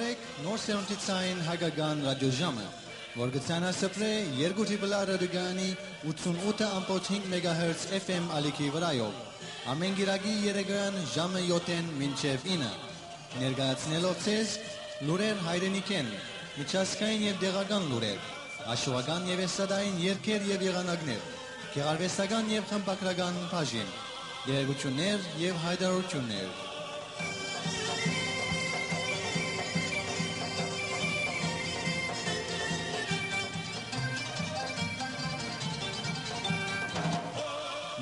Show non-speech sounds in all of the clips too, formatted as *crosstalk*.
սփրեք նոր սերունդի ցայն հագագան ռադիոժամը, որ գցանա սփրե երկու տիպլա ռադիոգանի 88.5 MHz FM ալիքի վրայով։ Ամեն գիրագի երեգան ժամը 7-ին մինչև 9։ Ներկայացնելով ցեզ լուրեր հայրենիքեն, միջազգային եւ դեղական լուրեր, աշխուհական եւ էստադային երգեր եւ եղանակներ, գեղարվեստական եւ խմբակրական բաժին, երեգություններ եւ հայտարարություններ։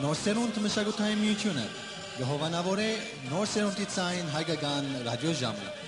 Նոր սերունդ մշակութային միությունը գհովանավոր է նոր սերունդի ցայն հայկական ռադիոժամը։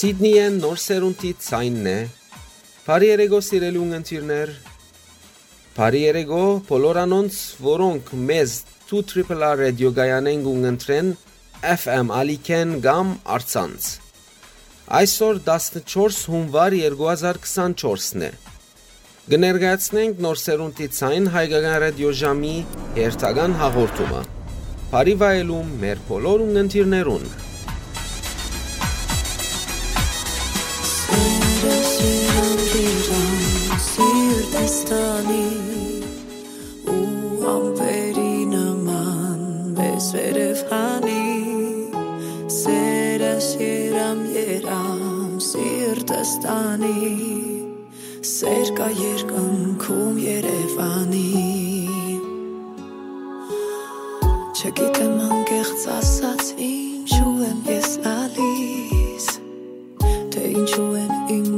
Սիդնիեն նոր սերունդի ցայնն է։ Բարի երեգո սիրելի ունգընտիրներ։ Բարի երեգո բոլորանոնց, որոնք մեզ 2 Radio գայանեն ունգընտրեն FM Ալիքեն կամ Արցանց։ Այսօր 14 հունվար 2024-ն է։ Կներկայացնենք նոր սերունդի ցայն հայկական ռադիոժամի հերթական հաղորդումը։ Բարի վայելում մեր բոլոր ունգընտիրներուն։ Ստանի ու ամպերի նման մեզ վերև հանի սերս երամ երամ սիրտս տանի սեր կա երկնքում Երևանի Չգիտեմ անկեղծ ասած ինչու եմ ես լալիս Թե ինչու են իմ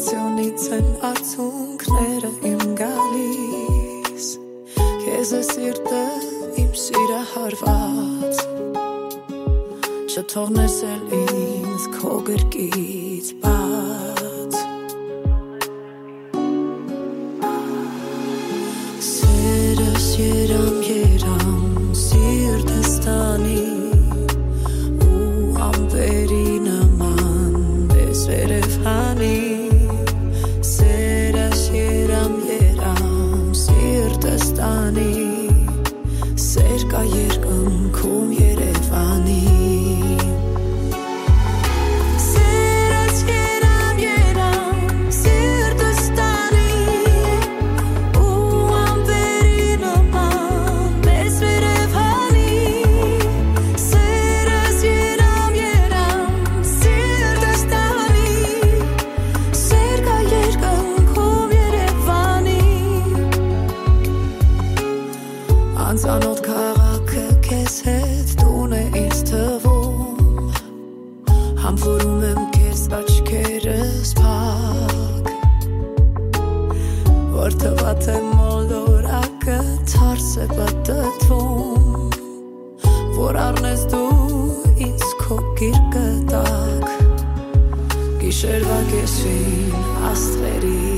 Երջանկությունից են արցունքները իմ գալիս Քեզ է սիրտը իմ սիրահարված Չթողնես էլ ինձ քո գրկից բաց Սերս երամ երամ սիրտս տանի ու ամպերի lost, lady.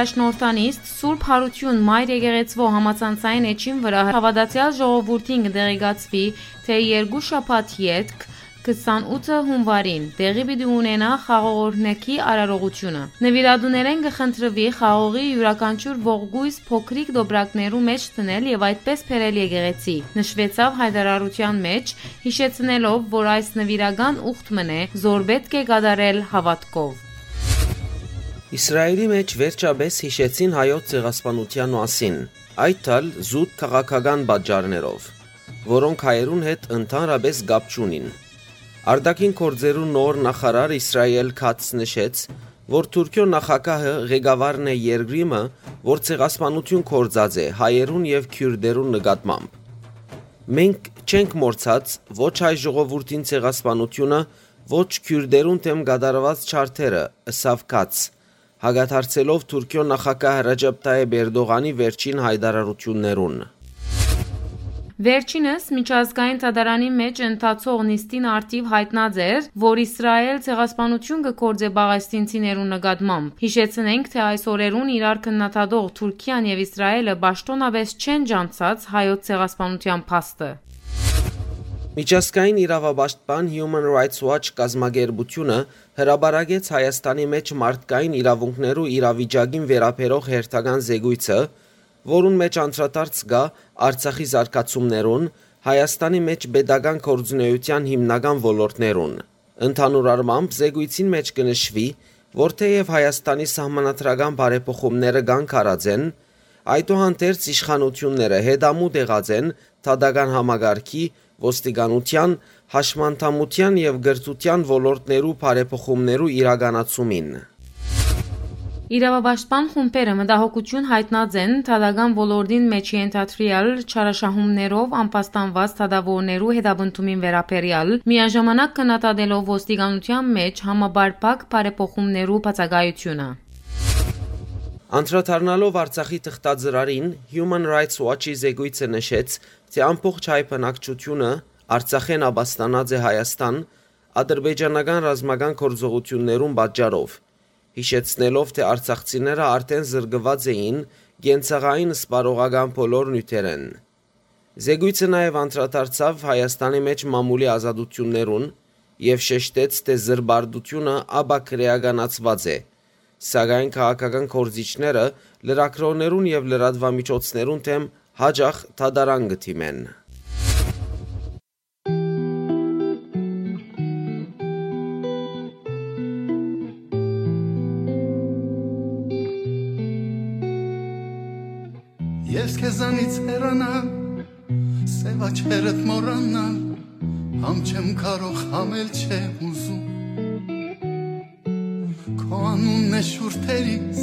Առաջնորդանիստ Սուրբ Հարություն Մայր եկեղեցվո համացանցային էջին վրա հավատացյալ ժողովրդին կդեղեկացվի, թե երկու շաբաթ յետք 28 հունվարին տեղի պիտի ունենա խաղողորնեքի արարողությունը։ Նվիրատուներեն կխնդրվի խաղողի յուրաքանչյուր ողգույզ փոքրիկ դոբրակներու մեջ տնել եւ այդպես փերել եկեղեցի։ Նշվեցավ հայտարարության մեջ, հիշեցնելով, որ այս նվիրական ուխտ մնե, զոր պետք է կատարել հավատքով։ Իսրայելի մեջ վերջապես հիշեցին հայոց ցեղասպանության մասին, այդ տալ զուտ քաղաքական բաժարներով, որոնք հայերուն հետ ընդհանրապես գապ չունին։ Արդակին կորձերու նոր նախարար Իսրայել Քաց նշեց, որ Թուրքիո նախագահը ղեկավարն է երկրիմը, որ ցեղասպանություն կորձած է հայերուն եւ քյուրդերուն նկատմամբ։ Մենք չենք մորցած ոչ հայ ժողովրդին ցեղասպանությունը, ոչ քյուրդերուն թեմ գդարված չարթերը, ըսավ Քաց հագաթարցելով Թուրքիո նախագահ Ռաջեփ Տայեփ Էրդողանի վերջին հայտարարություններուն։ Վերջինս միջազգային թադարանի մեջ ընթացող նիստին արտիվ հայտնած էր, որ Իսրայել ցեղասպանություն կկործե բաղեստինցիներու նկատմամբ։ Հիշեցնենք, թե այս օրերուն իրար քննադատող Թուրքիան եւ Իսրայելը ճշտոնապես չեն ջանցած հայոց ցեղասպանության փաստը։ Միջազգային իրավաբաշխման Human Rights Watch կազմակերպությունը հրաբարագեց Հայաստանի մեջ մարդկային իրավունքներու իրավիճակին վերաբերող հերթական զեկույցը, որուն մեջ անդրադարձ կա Արցախի զարգացումներուն, Հայաստանի մեջ pedagogan կորձունեության հիմնական ոլորտներուն։ Ընդհանուր առմամբ զեկույցին մեջ կնշվի, որ թեև Հայաստանի սահմանադրական բարեփոխումները կան քարածեն, այդուհանդերձ իշխանությունները հետամուտ եղած են թադական համագարքի ոստիկանության, հաշմանդամության եւ գրթության ոլորտներու բարեփոխումներու իրականացումին։ Իրավապաշտպան խումբերը մտահոգություն հայտնած են թադական ոլորտին մեջ ենթադրյալ չարաշահումներով անպաստանված թադավորներու հետաբնթումին վերաբերյալ միաժամանակ կնատադելով ոստիկանության մեջ համաբարփակ բարեփոխումներու բացակայությունը։ Անդրադառնալով Արցախի թղթաձրարին Human Rights Watch-ի զեկույցը նշեց, թե ամբողջ հայ բնակչությունը Արցախեն աբաստանած է Հայաստան ադրբեջանական ռազմական գործողություններուն պատճառով հիշեցնելով, թե արցախցիները արդեն զրկված էին գենցաղային սպառողական բոլոր նյութերեն։ Զեկույցը նաև անդրադարձավ Հայաստանի մեջ մամուլի ազատություններուն եւ շեշտեց, թե զրբարդությունը աբակրեականացված է, սակայն քաղաքական կորզիչները լրակրողներուն եւ լրատվամիջոցներուն թեմ հաջող թադարան գտիմեն։ Ես քեզանից հեռանալ, սև աչքերդ մոռանալ, համ չեմ կարող, համ էլ չեմ ուզում։ անունն է շուրթերից,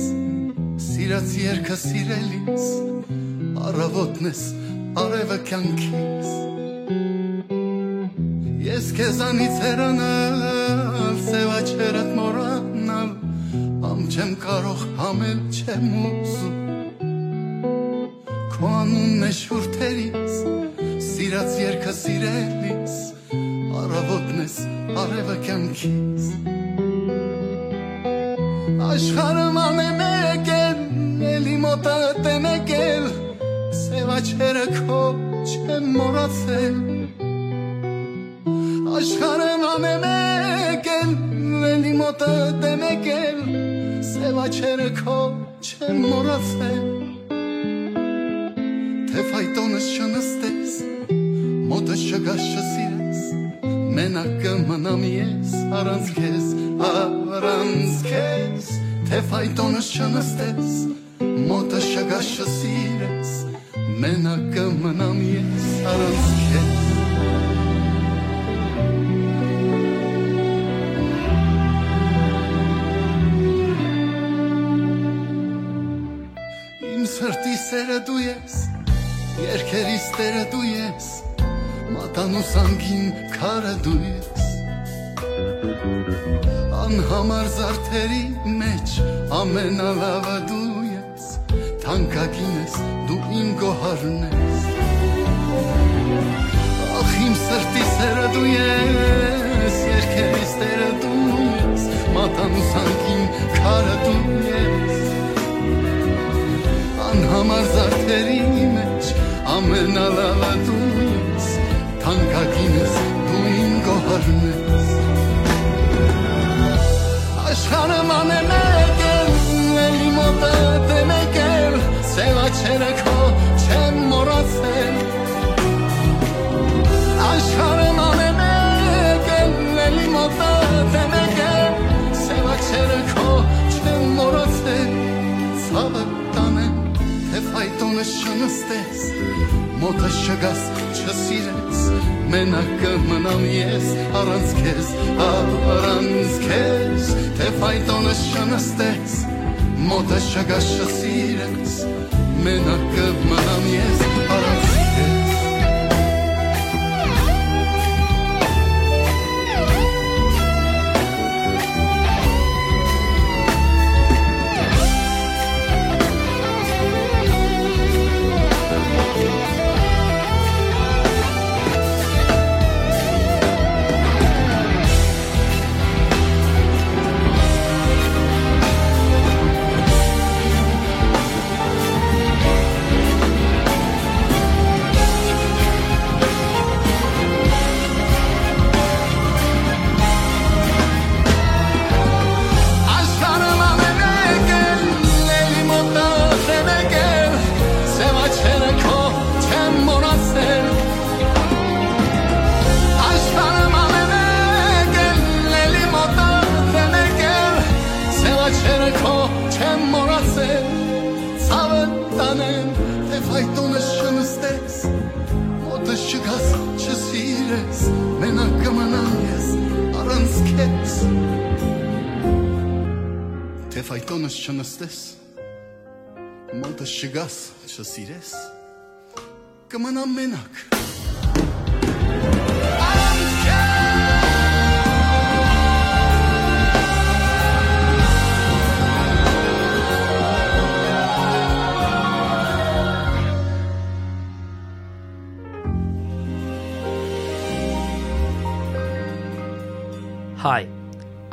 սիրած երկը սիրելիս, առավոտն ես, արևը կյանքից։ Ես քեզանից հեռանալ, սև աչքերդ մոռանալ, համ չեմ կարող, համ էլ չեմ ուզում։ Քո անունն է շուրթերից, սիրած երկը սիրելիս, առավոտն ես, արևը կյանքից։ Աշխարհը ման է մեկ էլ, էլի մոտը տեմ եկել, սև աչերը քո չեմ մոռացել։ Աշխարհը ման է մեկ էլ, էլի մոտը տեմ եկել, սև աչերը քո չեմ մոռացել թե ֆայտոնս չնստես մոտս չգաս չսիրես մենակ կմնամ ես առանց քեզ առանց քեզ թե ֆայտոնս չնստես մոտս չգաս չսիրես մենակ կմնամ ես առանց քեզ Իմ սրտի սերը դու ես Երկերիս տերը դու ես Մատան ու սանգին քարը դու ես Անհամար զարդերի մեջ ամենալավը դու ես Թանկագին ես դու իմ գոհարն ես Ախ իմ սրտի սերը դու ես Երկերիս տերը դու ես Մատան ու սանգին քարը դու ես անհամար զարդերի մեջ ամենալավը դու ես թանկագինս դու իմ գոհարն ես աշխարհը ման է մեկ էլ էլի մոտը դե մեկ էլ սև աչերը քո չեմ մոռացել աշխարհը ման է մեկ էլ էլի մոտը դե մեկ էլ սև աչերը քո չեմ մոռացել ցավը տանեմ թե ֆայտոնը շնստես մոտը շգաս չսիրես մենակ կմնամ ես առանց քեզ առանց քեզ թե ֆայտոնը շնստես մոտը շգաս չսիրես մենակ կմնամ ես առանց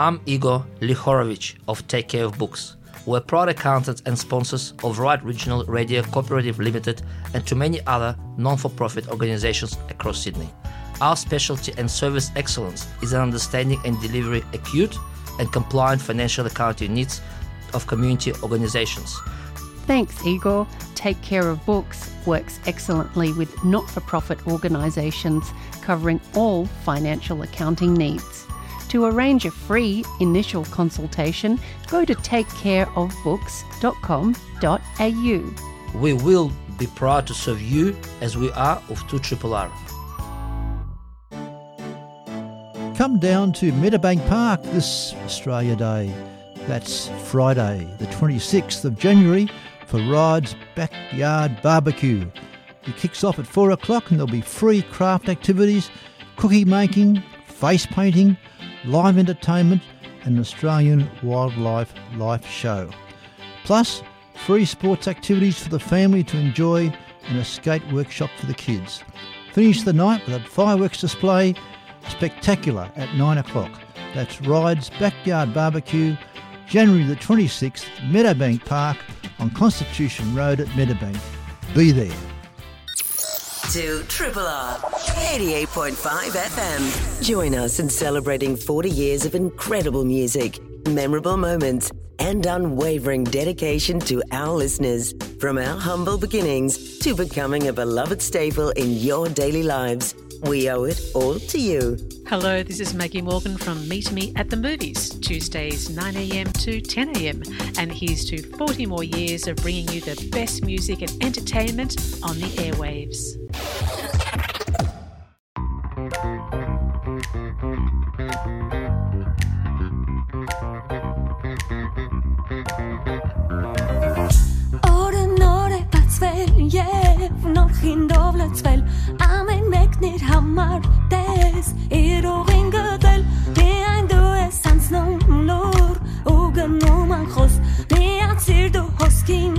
I'm Igor Lihorovich of Take Care of Books. We're proud accountants and sponsors of Right Regional Radio Cooperative Limited and to many other non for profit organizations across Sydney. Our specialty and service excellence is in understanding and delivering acute and compliant financial accounting needs of community organizations. Thanks, Igor. Take Care of Books works excellently with not for profit organisations covering all financial accounting needs. To arrange a free initial consultation, go to takecareofbooks.com.au. We will be proud to serve you as we are of 2RRR. Come down to Meadowbank Park this Australia Day. That's Friday, the 26th of January, for Rod's Backyard Barbecue. It kicks off at 4 o'clock and there'll be free craft activities, cookie making, face painting, live entertainment, and an Australian wildlife life show. Plus, free sports activities for the family to enjoy and a skate workshop for the kids. Finish the night with a fireworks display, spectacular at 9 o'clock. That's Ride's Backyard Barbecue, January the 26th, Meadowbank Park on Constitution Road at Meadowbank. Be there. To Triple R 88.5 FM. Join us in celebrating 40 years of incredible music, memorable moments, and unwavering dedication to our listeners. From our humble beginnings to becoming a beloved staple in your daily lives, we owe it all to you. Hello, this is Maggie Morgan from Meet Me at the Movies, Tuesdays 9am to 10am. And here's to 40 more years of bringing you the best music and entertainment on the airwaves. Ore, nore, atzvel, yeah, noch լցվել ամեն մեկն իր համար տես իր ուղին գտել միայն դու ես անցնում լուր ու գնում անխոս միացիր դու հոսքին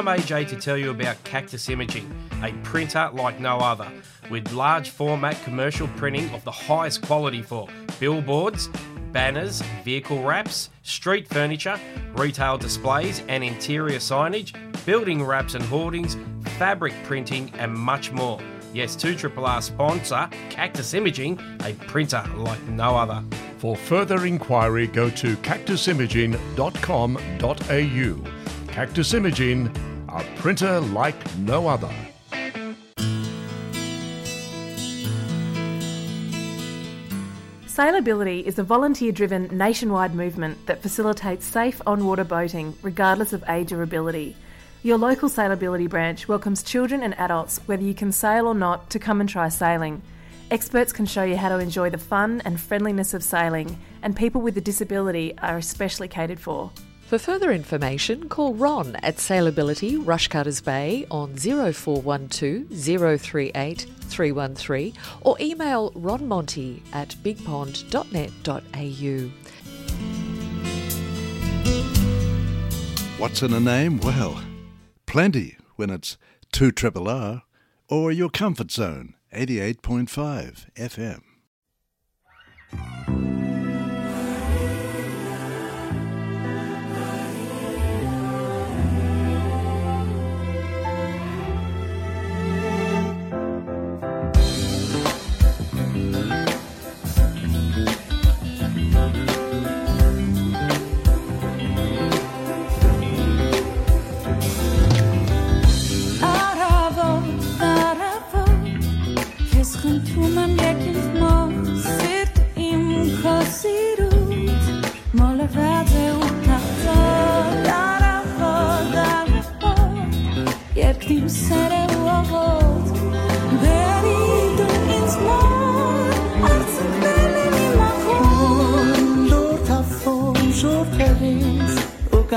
I'm AJ to tell you about Cactus Imaging, a printer like no other, with large format commercial printing of the highest quality for billboards, banners, vehicle wraps, street furniture, retail displays and interior signage, building wraps and hoardings, fabric printing, and much more. Yes, 2RRR sponsor Cactus Imaging, a printer like no other. For further inquiry, go to cactusimaging.com.au. Cactus Imaging, printer like no other. Sailability is a volunteer driven nationwide movement that facilitates safe on water boating regardless of age or ability. Your local Sailability branch welcomes children and adults, whether you can sail or not, to come and try sailing. Experts can show you how to enjoy the fun and friendliness of sailing, and people with a disability are especially catered for. For further information, call Ron at Sailability Rushcutters Bay on 0412 038 313 or email ronmonty at bigpond.net.au. What's in a name? Well, plenty when it's 2 triple R or your comfort zone 88.5 FM.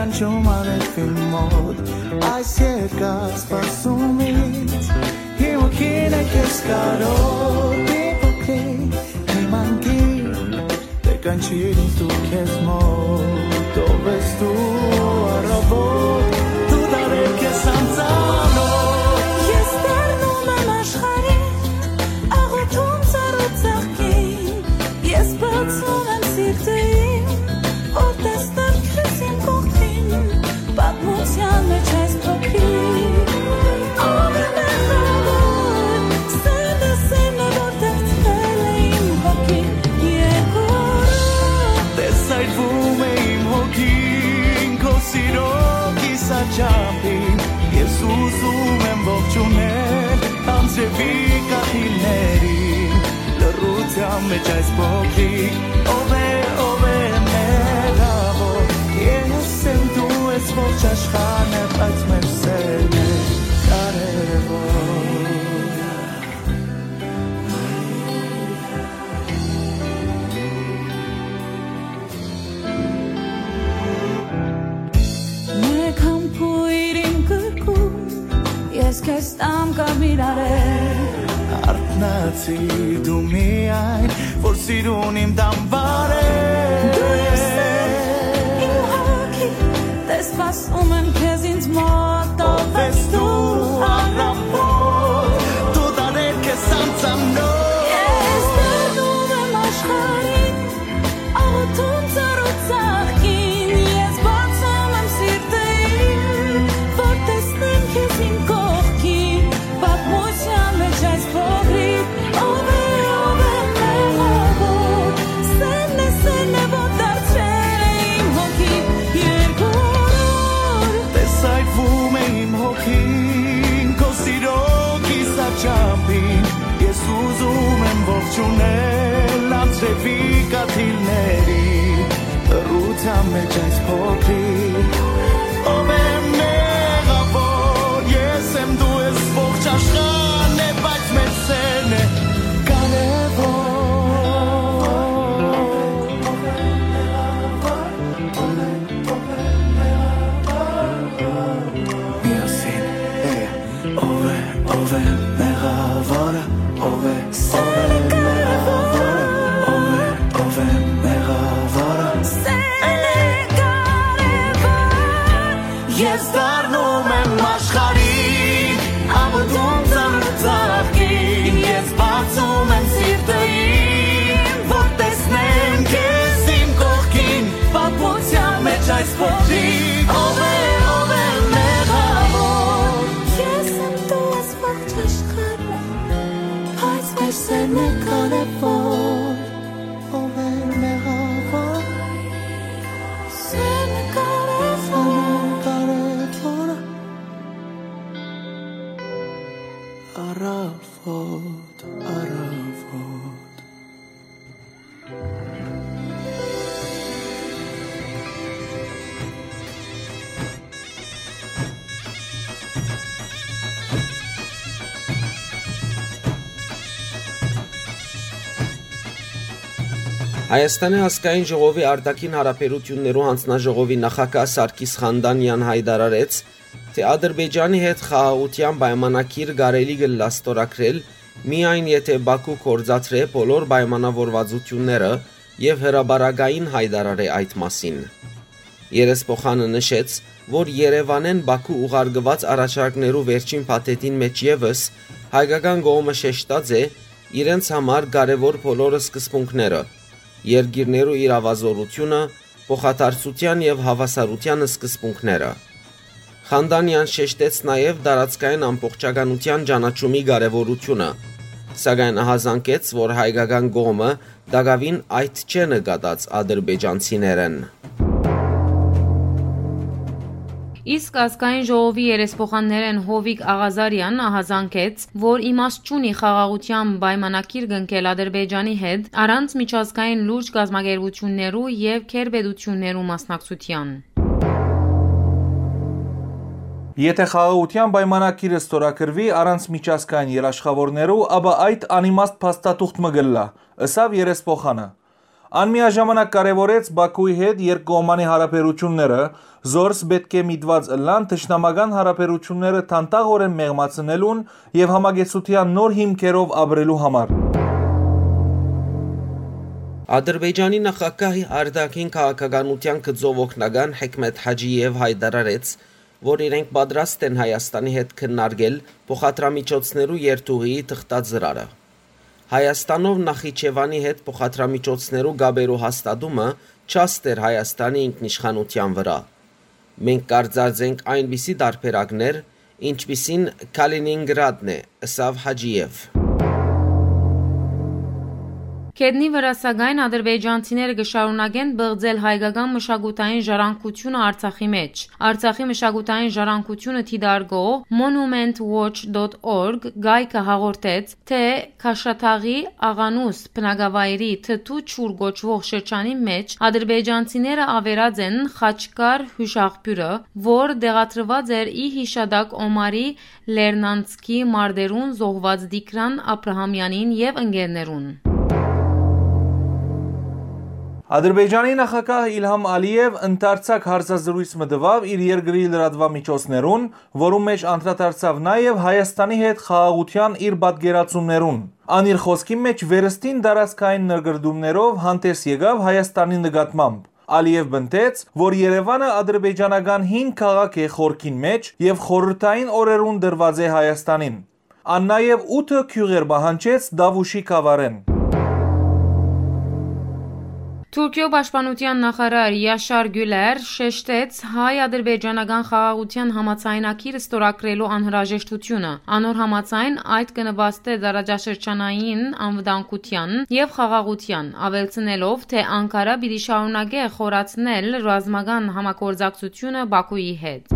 Կանչում արևին մոտ այս երկար սպասումից հիմա քին է քեզ կարոտ մի փոքր իմ անկին դե կանչիր ինձ դու քեզ մոտ ով ես դու առավոտ անձրևի կաթիլներին Լռության մեջ այս փոքրիկ ով է ով է մեղավոր Ես եմ դու ես ողջ աշխարհը բայց մեր սերն է կարևոր ես քեզ տամ կամ իրարել Արտնացի դու միայն որ սիրուն իմ դամբար Դու է ես սեր, իմ հոգի, դե սպասում անձրևի կաթիլների Լռության մեջ այս փոքրիկ ես դառնում եմ աշխարհի Աբդում ծանծաղկին Ես բացում եմ սիրտը իմ Որ տեսնեմ քեզ իմ կողքին Պատմության մեջ այս փոքրիկ Ով է, ով է մեղավոր Ես եմ դու ես ողջ աշխարհը Այս մեր սերն է Հայաստանի ազգային ժողովի արտաքին հարաբերություններու հանձնաժողովի նախագահ Սարգիս Խանդանյան հայտարարեց, թե Ադրբեջանի հետ խաղաղության պայմանագիր կարելի կլա ստորագրել միայն եթե Բաքու կորցածրե բոլոր պայմանավորվածությունները եւ հրաբարագային հայտարարե այդ մասին։ Երեսփոխանը նշեց, որ Երևանեն Բաքու ուղարկված առաջարկներու վերջին փաթեթին մեջ եւս հայկական կողմը շեշտած է իրենց համար կարևոր բոլոր սկզբունքները երկիրներու իրավազորությունը, փոխադարձության եւ հավասարության սկզբունքները։ Խանդանյան շեշտեց նաև դարածքային ամբողջականության ճանաչումի կարևորությունը, սակայն հազանգեց, որ հայկական կողմը դակավին այդ չէ նկատած ադրբեջանցիներեն։ Իսկ ազգային ժողովի երեսփոխաններեն Հովիկ Աղազարյան ահազանգեց, որ իմաստ չունի խաղաղության պայմանագիր կնքել Ադրբեջանի հետ առանց միջազգային լուրջ գազագերբություններու եւ քերբեդություններու մասնակցության։ Եթե խաղաղության պայմանագիրը ստորագրվի առանց միջազգային երաշխավորներու, ապա այդ անիմաստ փաստաթուղթ մը գլլա, ըսավ երեսփոխանը։ Անմիաժամանակ կարևորեց Բաքուի հետ երկկողմանի հարաբերությունները, զորս պետք է միտված ըլլան թշնամական հարաբերությունները թանտաղորեն մեղմացնելուն եւ համագեցության նոր հիմքերով ապրելու համար։ Ադրբեջանի նախագահի արտաքին քաղաքականության գծով օգնական Հեքմետ Հաջիև հայտարարեց, որ իրենք պատրաստ են Հայաստանի հետ քննարկել փոխադրամիջոցներու երթուղիի թղթածրարը։ Հայաստանով Նախիջևանի հետ փոխադրամիջոցներու գաբերու հաստատումը չաստ էր Հայաստանի ինքնիշխանության վրա։ Մենք կարծած ենք այնպիսի դարբերակներ, ինչպիսին Կալինինգրադն է, ըսավ Հաջիև։ Քեդնի վրա սակայն ադրբեջանցիները կշարունակեն բղձել հայկական մշակութային ժառանգությունը Արցախի մեջ։ Արցախի մշակութային ժառանգությունը թիդարգո monumentwatch.org գայքը հաղորդեց, թե Քաշաթաղի Աղանուս բնակավայրի թթու ճուր գոչվող շրջանի մեջ ադրբեջանցիները ավերած են Խաչկար հյուշաղբյուրը, որ դեղատրված էր ի հիշադակ Օմարի Լեռնանցկի մարտերուն զոհված Դիկրան Աբրահամյանին եւ ընկերներուն։ Ադրբեջանի նախագահ Իլհամ Ալիև ընդարձակ հարցազրույց մտվավ իր երկրի լրատվամիջոցներուն, որում մեջ անդրադարձավ նաև Հայաստանի հետ խաղաղության իր պատկերացումներուն։ Ան իր խոսքի մեջ վերստին դարաշքային նրգրդումներով հանդես եկավ Հայաստանի նկատմամբ։ Ալիև բնտեց, որ Երևանը ադրբեջանական 5 քաղաք է խորքին մեջ եւ խորհրդային օրերուն դրված է Հայաստանին։ Ան նաև 8 քյուղեր բահանջեց Դավուշի կավարեն։ Թուրքիո պաշտպանության նախարար Յաշար Գյուլեր շեշտեց հայ-ադրբեջանական խաղաղության համացայնակիրը ստորագրելու անհրաժեշտությունը։ Անոր համացայն այդ կնվաստե դարաճաշրջանային անվտանգության եւ խաղաղության, ավելցնելով, թե Անկարա պիտի շարունակե խորացնել ռազմական համագործակցությունը Բաքուի հետ։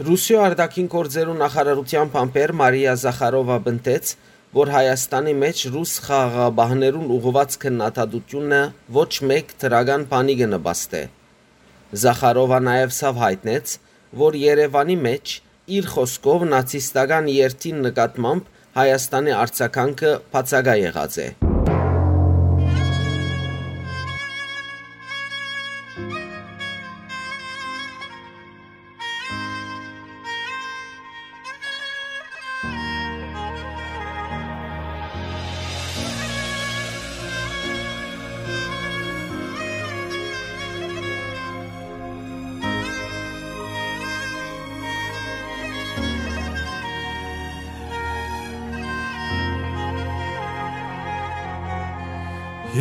Ռուսիո արտաքին գործերու նախարարության փամփեր Մարիա Զախարովա բնտեց, որ Հայաստանի մեջ ռուս խաղաղաբահներուն ուղղված քննադատությունը ոչ մեկ դրական բանի կնպաստե։ Զախարովա նաև սավ հայտնեց, որ Երևանի մեջ իր խոսքով նացիստական երթին նկատմամբ Հայաստանի արձագանքը բացակա եղած է։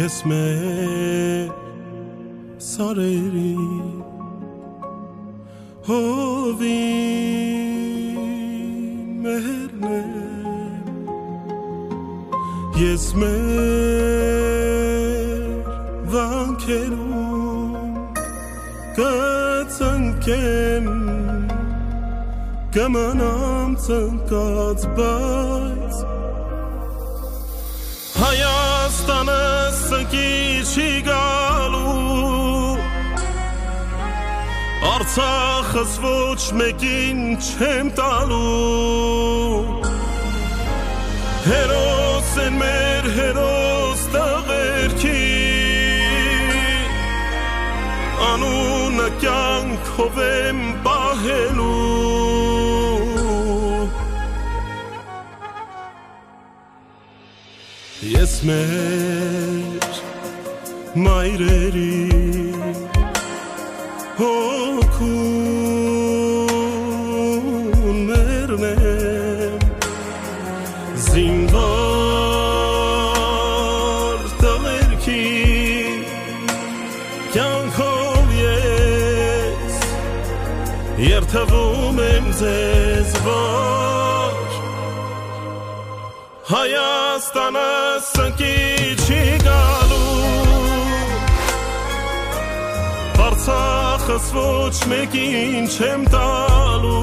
ես մեր սարերի հովի մերն ես մեր վանքերում կծնկեմ կմնամ ծնկած բայց Հայաստանը սնկի չի գալու Արցախս ոչ մեկին չեմ տալու Հերոս են մեր հերոս տղերքի Անունը կյանքով եմ պահելու Ես մեր մայրերի հոգուն մերն եմ զինվար տղերքի կյանքով ես երթվում եմ ձեզ վար Հայաստանը սնկի չի գալու Արցախս ոչ մեկին չեմ տալու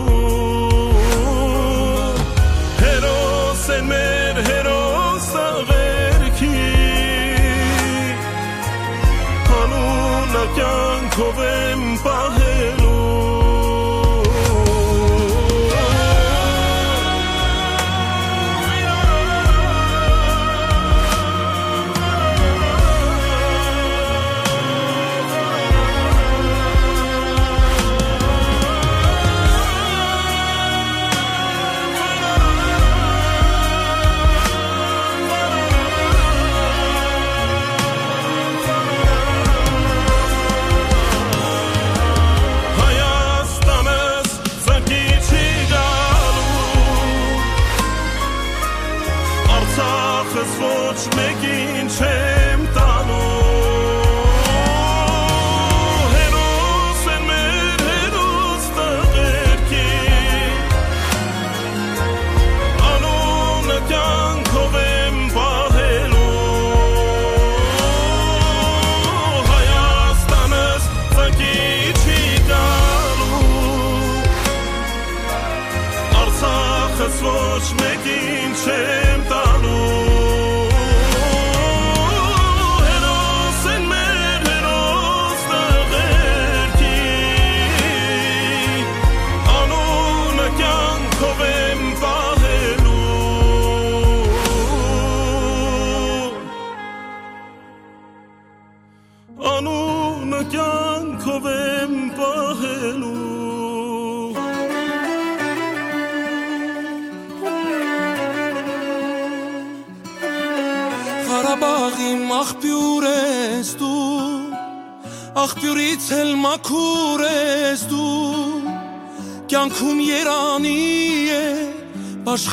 Հերոս են մեր հերոս աղերքի Հանունը կյանքով եմ պահելու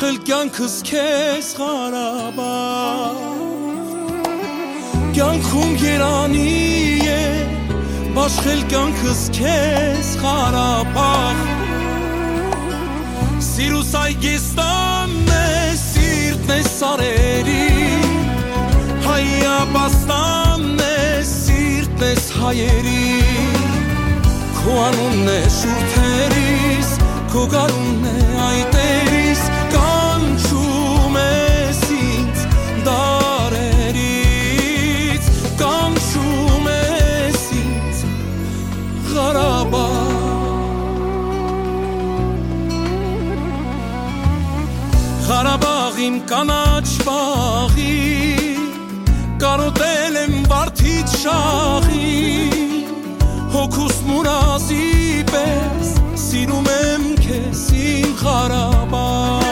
աշխել կյանքս քեզ Ղարաբաղ կյանքում երանի է աշխել կյանքս քեզ Ղարաբաղ Սիրուս այգեստանն է սիրտն է սարերի Հայապաստանն է սիրտն ես հայերի Քո անունն է շուրթերիս Քո գարունն է այտերիս Ղարաբաղ իմ կանաչ բաղի Կարոտել եմ վարդից շաղի Հոգուս մուրազի պես Սիրում եմ քեզ իմ Ղարաբաղ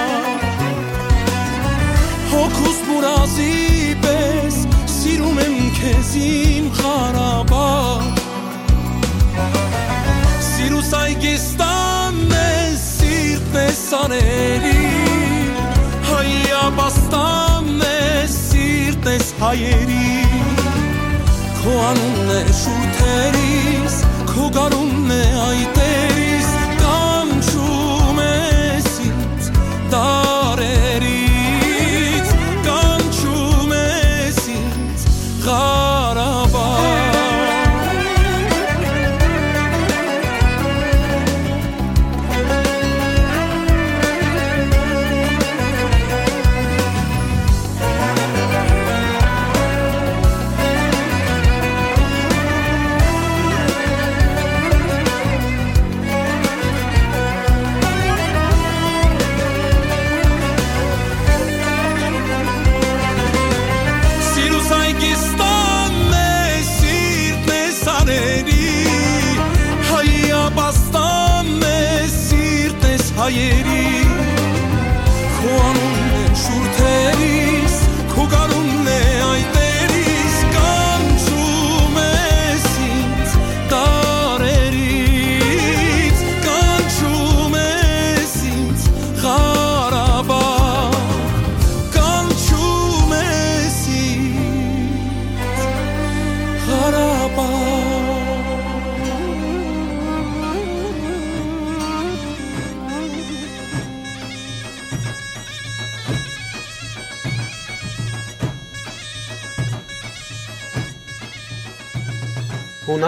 Հոգուս մուրազի պես Սիրում եմ քեզ իմ Ղարաբաղ Սիրուս այգեստանն է սիրտն է սաների հայերի Քո անունն է շուրթերիս, քո գարունն է այտերի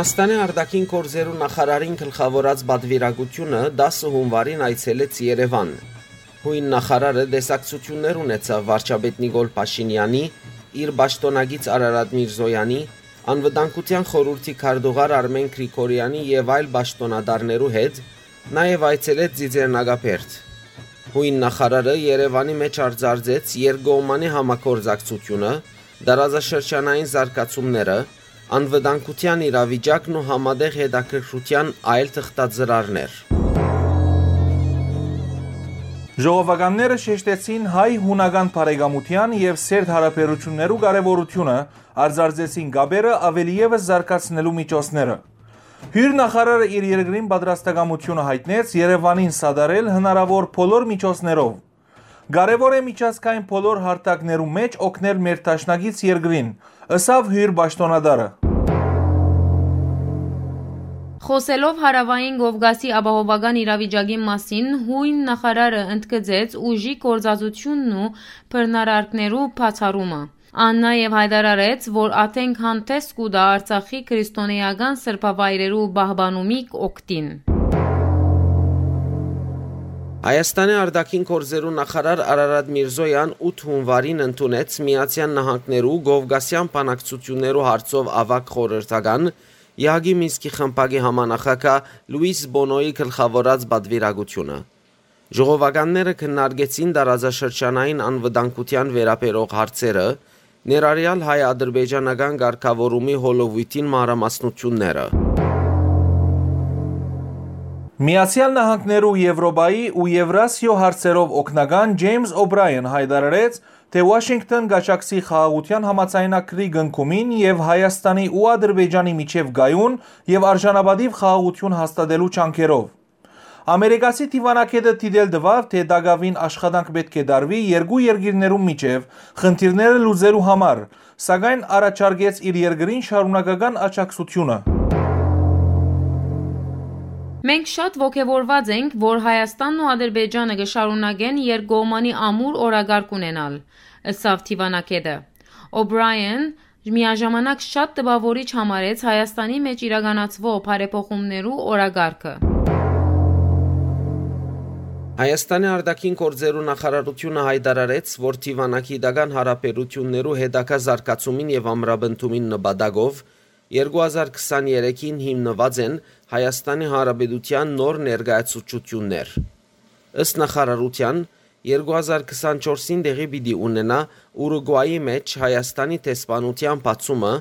Հունաստանի արտաքին գործերու նախարարին գլխավորած բադվիրագությունը 10 հունվարին այցելեց Երևան։ Հույն նախարարը դեսակցություններ ունեցավ վարչապետ Նիկոլ Փաշինյանի, իր ճշտոնագից Արարատ Միրզոյանի, անվտանգության խորհրդի քարտուղար Արմեն Գրիգորյանի եւ այլ ճշտոնադարներու հետ, նաեւ այցելեց Ձիձեռնագապերտ։ Հույն նախարարը Երևանի մեջ արձարծեց երկկողմանի համակորձակցությունը, դարազաշրջանային զարգացումները, անվտանգության իրավիճակն ու համադեղ հետաքրքրության այլ թղթածրարներ։ Ժողովականները շեշտեցին հայ-հունական բարեկամության եւ սերտ հարաբերություններու կարեւորությունը, արձարծեցին գաբերը ավելի եւս զարգացնելու միջոցները։ Հյուր նախարարը իր երկրին պատրաստակամությունը հայտնեց Երևանին սադարել հնարավոր բոլոր միջոցներով։ Կարևոր է միջազգային բոլոր հարթակներու մեջ օգնել մեր տաշնագից երկրին, ըսավ հյուր ճշտոնադարը։ Խոսելով հարավային Կովկասի ապահովական իրավիճակի մասին, հույն նախարարը ընդգծեց ուժի գործածությունն ու բռնարարքներու բացառումը։ Ան նաև հայտարարեց, որ աթենք հանդես կուտա Արցախի քրիստոնեական սրբավայրերու պահպանումի օկտին։ Հայաստանի արտաքին գործերու նախարար Արարատ Միրզոյան 8 հունվարին ընդունեց Միացյալ Նահանգներու Գովգասյան բանակցություններու հարցով ավակ խորհրդական Յագի Մինսկի խմբագի համանախագահ Լուիս Բոնոյի գլխավորած բադվիրագությունը։ Ժողովականները քննարկեցին դարաձաշրջանային անվտանգության վերաբերող հարցերը, ներառյալ հայ-ադրբեջանական ղեկավարումի հոլովույթին մանրամասնությունները։ Միացյալ Նահանգներու Եվրոպայի ու Եվրասիո հարցերով օգնական Ջեյմս Օբրայան հայտարարեց, թե Վաշինգտոն գաչակցի խաղաղության համաձայնագրի գնքումին եւ Հայաստանի ու Ադրբեջանի միջև գայուն եւ արժանապատիվ խաղաղություն հաստատելու ճանկերով։ Ամերիկացի դիվանագետը դիտել դվավ, թե դագավին աշխատանք պետք է դարվի երկու երկիրներու միջև խնդիրները լուծելու համար, սակայն առաջարկեց իր երկրին շարունակական աջակցությունը։ Մենք շատ ողջավորված ենք, որ Հայաստանն ու Ադրբեջանը կշարունակեն երկկողմանի ամուր օրագարկ ունենալ, ըսավ Թիվանակետը։ Օբրայան միաժամանակ շատ տպավորիչ համարեց Հայաստանի մեջ իրականացվող բարեփոխումներու օրագարկը։ Հայաստանի արտաքին գործերու նախարարությունը հայտարարեց, որ Թիվանակիդական հարաբերություններու հետակա զարգացումին եւ ամրապնդումին նպատակով 2023-ին հիմնված են Հայաստանի Հանրապետության նոր ներկայացուցություններ։ Ըստ նախարարության 2024-ին դեղի պիտի ունենա Ուրուգվայի մեջ Հայաստանի տեսփանության բացումը,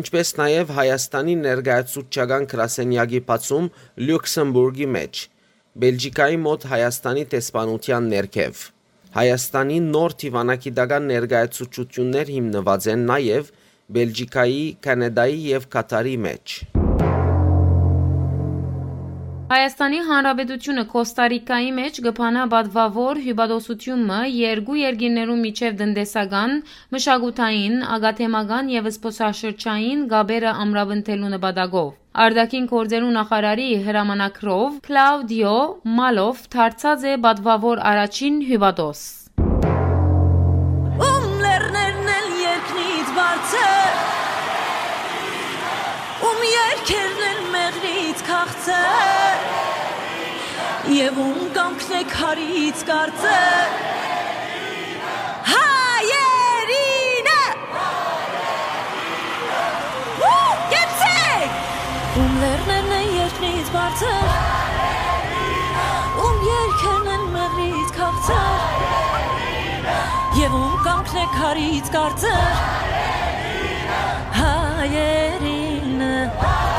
ինչպես նաև Հայաստանի ներկայացուցչական գրասենյակի բացում Լյուքսեմբուրգի մեջ, Բելգիկայի մոտ Հայաստանի տեսփանության ներքև։ Հայաստանի նոր թիվանակիդական ներկայացուցություններ հիմնված են նաև Բելգիկայի, Կանադայի եւ Կատարի մեջ։ Հայաստանի Հանրապետությունը Կոստարիկայի մեջ գփանա բադվավոր հյուբադոսությունը երկու երկիներում միջև դնդեսական, մշակութային, ագաթեմական եւ սփոսաշրջային գաբերը ամրավնթելու նպատակով։ Արդակին կորձերու նախարարի հրամանակրով Կլաուդիո Մալով դարձած է բադվավոր առաջին հյուբադոս։ եւ ում կամքնեք հարից կարծել հայերինը ու գեցեք ում լեռներն են երկնից բարձր ում երկերն են մեղրից քաղցր եւ ում կամքնեք հարից կարծել հայերինը հայերինը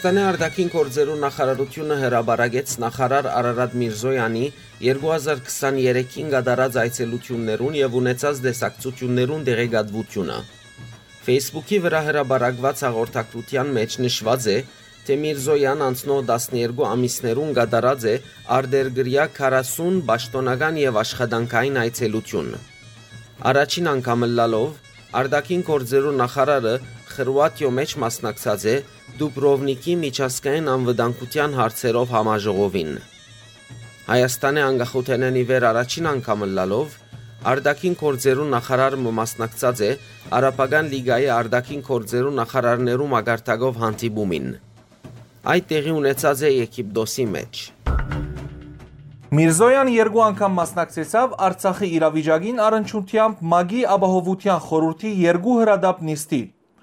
արտաքին գործերու նախարարությունը հրաբարագեց նախարար Արարատ Միրզոյանի 2023-ին գդարած այցելություններուն եւ ունեցած դեսակցություններուն դեղեկատվությունը։ Facebook-ի վրա հրաբարագված հաղորդակցության մեջ նշված է, թե Միրզոյան անցնող 12 ամիսներուն գդարած է արտերգրյա 40 պաշտոնական եւ աշխատանքային այցելություն։ Առաջին անգամը լալով Արդակին գործերու նախարարը Խրուատիո մեջ մասնակցած է Դուբրովնիկի միջազգային անվտանգության հարցերով համաժողովին։ Հայաստանի անկախութենենի վեր առաջին անգամը լալով Արդակին գործերու նախարարը մասնակցած է Արաբական լիգայի Արդակին գործերու նախարարներու մագարտակով հանդիպումին։ Այդ տեղի ունեցած է Եգիպտոսի մեջ։ Միրզոյան երկու անգամ մասնակցեցավ Արցախի իրավիճակին առընչությամբ ՄԱԳ-ի ապահովության խորհրդի երկու հրադապ նիստի։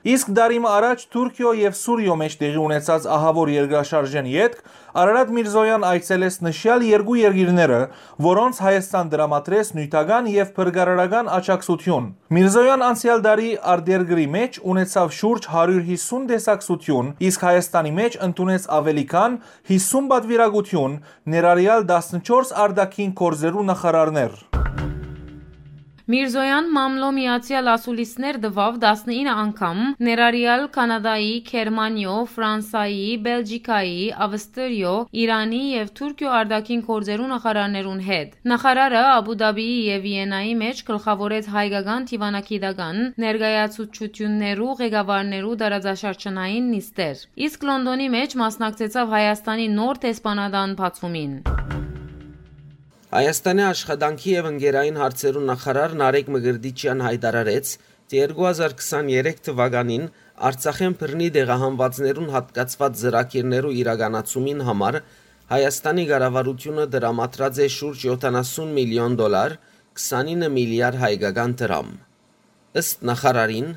Իսկ դարիմ առաջ Թուրքիո եւ Սուրիո մեջ տեղի ունեցած ահավոր երկրաշարժեն յետք Արարատ Միրզոյան այցելեց նշյալ երկու երկիրները, որոնց Հայաստան դրամատրեց նյութական եւ փրկարարական աջակցություն։ Միրզոյան անցյալ դարի արտերգրի մեջ ունեցավ շուրջ 150 դեսակցություն, իսկ Հայաստանի մեջ ընդունեց ավելի քան 50 պատվիրակություն, ներառյալ 14 արտաքին կորզերու նախարարներ։ Միրզոյան մամլո միացյալ ասուլիսներ դվավ 19 անգամ, ներառյալ Կանադայի, Գերմանիո, Ֆրանսայի, Բելգիկայի, Ավստրիո, Իրանի եւ Թուրքիո արտաքին գործերու նախարարներուն հետ։ Նախարարը Աբու Դաբիի եւ Վիեննայի մեջ գլխավորեց հայկական դիվանագիտական ներկայացուցություններու ղեկավարներու դարաձաշրջանային նիստեր։ Իսկ Լոնդոնի մեջ մասնակցեցավ Հայաստանի նոր տեսփանադան բացումին։ Հայաստանի աշխատանքի եւ ընկերային հարցերու նախարար Նարեկ Մգրդիչյան հայտարարեց, թե 2023 թվականին Արցախեն բռնի դեղահանվածներուն հատկացված ծրագիրներու իրականացումին համար Հայաստանի ղարավարությունը դրամատրած է շուրջ 70 միլիոն դոլար, 29 միլիարդ հայկական դրամ։ Ըստ նախարարին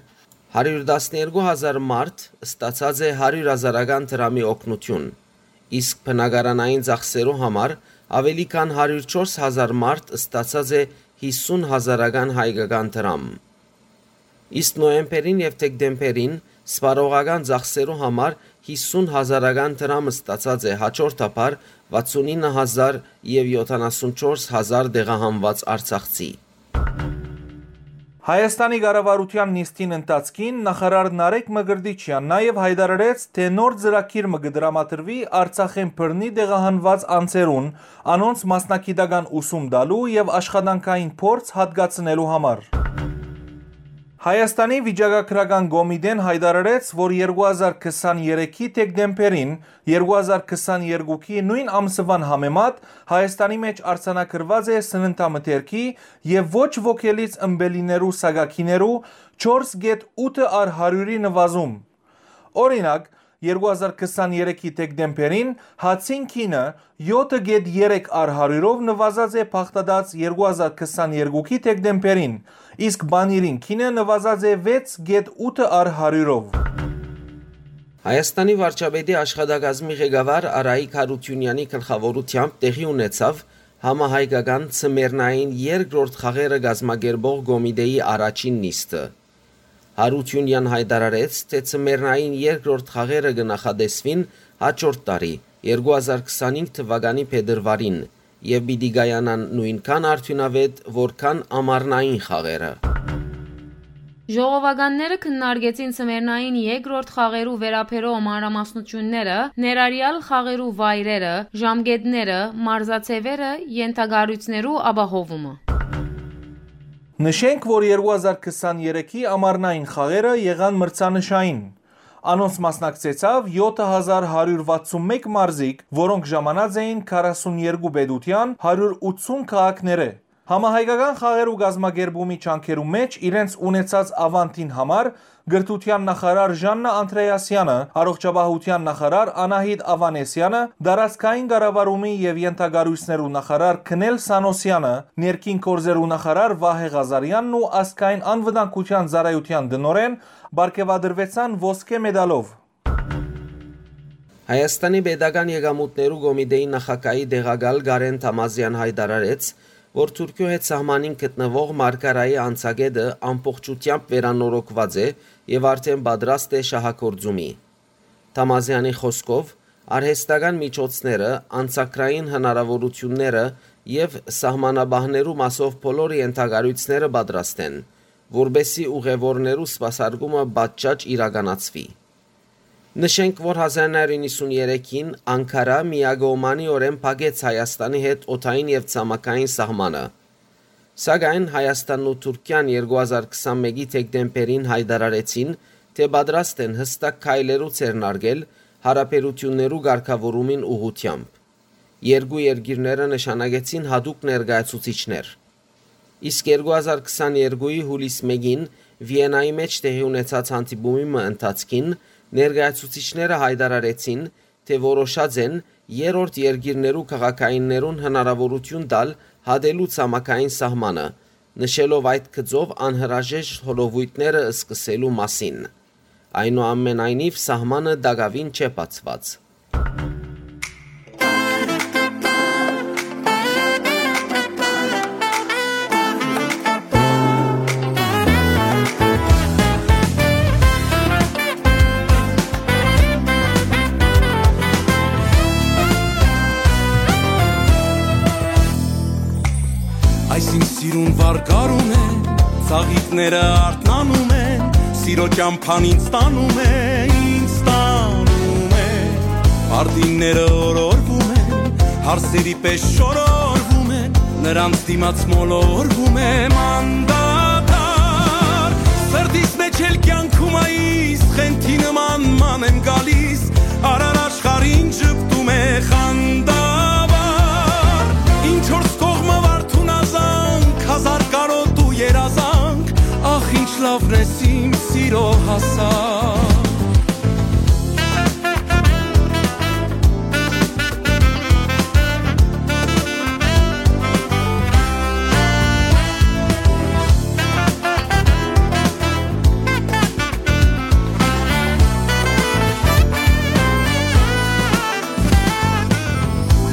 112000 մարդ ստացած է 100 հազարական դրամի օգնություն, իսկ բնակարանային ծախսերու համար ավելի քան 104.000 մարդ ստացած է 50 հազարական հայկական դրամ։ Իսկ նոեմբերին եւ դեկտեմբերին սպարողական ծախսերու համար 50 հազարական դրամ ստացած է հաջորդաբար 69000 եւ 74000 դեղահանված արցախցի։ Հայաստանի ղարավարության նիստին ընթացքին նախարար Նարեկ Մգրդիչյան նաև հայտարարեց, թե նոր ծրագիր մը կդրամատրվի Արցախեն բռնի դեղահանված անձերուն անոնց մասնակիտական ուսում տալու եւ աշխատանքային փորձ հատկացնելու համար։ Հայաստանի վիճակագրական կոմիտեն հայտարարեց, որ 2023-ի դեկտեմբերին 2022-ի նույն ամսվան համեմատ Հայաստանի մեջ արձանագրված է սննդամթերքի եւ ոչ ոգելից ըմբելիներու սագակիներու 4.8 առ 100-ի նվազում։ Օրինակ, 2023-ի դեկտեմբերին հացին քինը 7.3 առ 100-ով նվազած է փախտադած 2022-ի դեկտեմբերին, իսկ բանիրին քինը նվազած է 6.8 առ 100-ով։ Հայաստանի վարչապետի աշխատակազմի ղեկավար Արայիկ Հարությունյանի գլխավորությամբ տեղի ունեցավ համահայկական ծմերնային երկրորդ խաղերը գազմագերբող կոմիտեի առաջին նիստը։ Հարությունյան հայտարարեց, թե ծմերնային երկրորդ խաղերը կնախադեսվին հաջորդ տարի 2025 թվականի փետրվարին եւ պիտի գայանան նույնքան արդյունավետ, որքան ամառնային խաղերը։ Ժողովականները քննարկեցին Սմերնային երկրորդ խաղերու վերապերող մանրամասնությունները, ներառյալ խաղերու վայրերը, ժամկետները, մարզացևերը, ենթագարույցներու ապահովումը։ Նշենք, որ 2023-ի ամառնային խաղերը եղան մրցանշային։ Անոնց մասնակցեցավ 7161 մարզիկ, որոնք ժամանած էին 42 պետության 180 քաղաքները։ Համահայկական խաղերու գազմագերբումի ճանկերու մեջ իրենց ունեցած ավանտին համար գրթության նախարար Ժաննա Անդրեասյանը, առողջապահության նախարար Անահիտ Ավանեսյանը, դարածքային կառավարումի եւ յենթագարույցներու նախարար Քնել Սանոսյանը, ներքին կորզերու նախարար Վահե Ղազարյանն ու ասկային անվտանգության ծառայության դնորեն բարգեւադրվեցան ոսկե մեդալով։ Հայաստանի Պետական Եկամուտներու Կոմիտեի նախագահի դեղակալ Գարեն Թամազյան հայտարարեց, որ Թուրքիո հետ սահմանին գտնվող Մարկարայի անցագետը ամբողջությամբ վերանորոգված է եւ արդեն պատրաստ է շահագործումի։ Թամազյանի խոսքով արհեստական միջոցները, անցակրային հնարավորությունները եւ սահմանաբահներու մասով բոլոր ենթագարույցները պատրաստեն, որբեսի ուղևորներու սպասարկումը բաճճ իրականացվի։ Նշենք, որ 1993-ին Անկարա միագոմանիորեն փակեց Հայաստանի հետ օթային եւ ցամաքային սահմանը։ Սակայն Հայաստանն ու Թուրքիան 2021-ի դեկտեմբերին հայտարարեցին, թե պատրաստ են հստակ քայլերու ցերնարգել հարաբերություններու ղեկավարումին ուղությամբ։ Երկու երկիրները նշանակեցին հadoop ներկայացուցիչներ։ Իսկ 2022-ի հուլիս 1-ին Վիեննայի մեջ տեղի ունեցած հանդիպումի ընթացքին ներկայացուցիչները հայտարարեցին, թե որոշած են երրորդ երկիրներու քաղաքայիններուն հնարավորություն տալ հադելու ցամաքային սահմանը, նշելով այդ գծով անհրաժեշտ հոլովույթները սկսելու մասին։ Այնուամենայնիվ սահմանը դակավին չէ բացված։ Այսինք ծաղիկները արտնանում են, սիրո ճամփան ինձ տանում է, ինձ տանում է։ Արդինները օրորվում են, հարսերի պես շորորվում են, նրանց դիմաց մոլորվում է մանդատար։ Սրտիս մեջ էլ կյանքում այս խենթի նման ման եմ գալիս, արար աշխարհին ճպտում է խանդավար։ Ինչ որ կողմը վարդուն ազանք, հազար կարոտ ու երազանք, լավն ես իմ սիրո հասակ։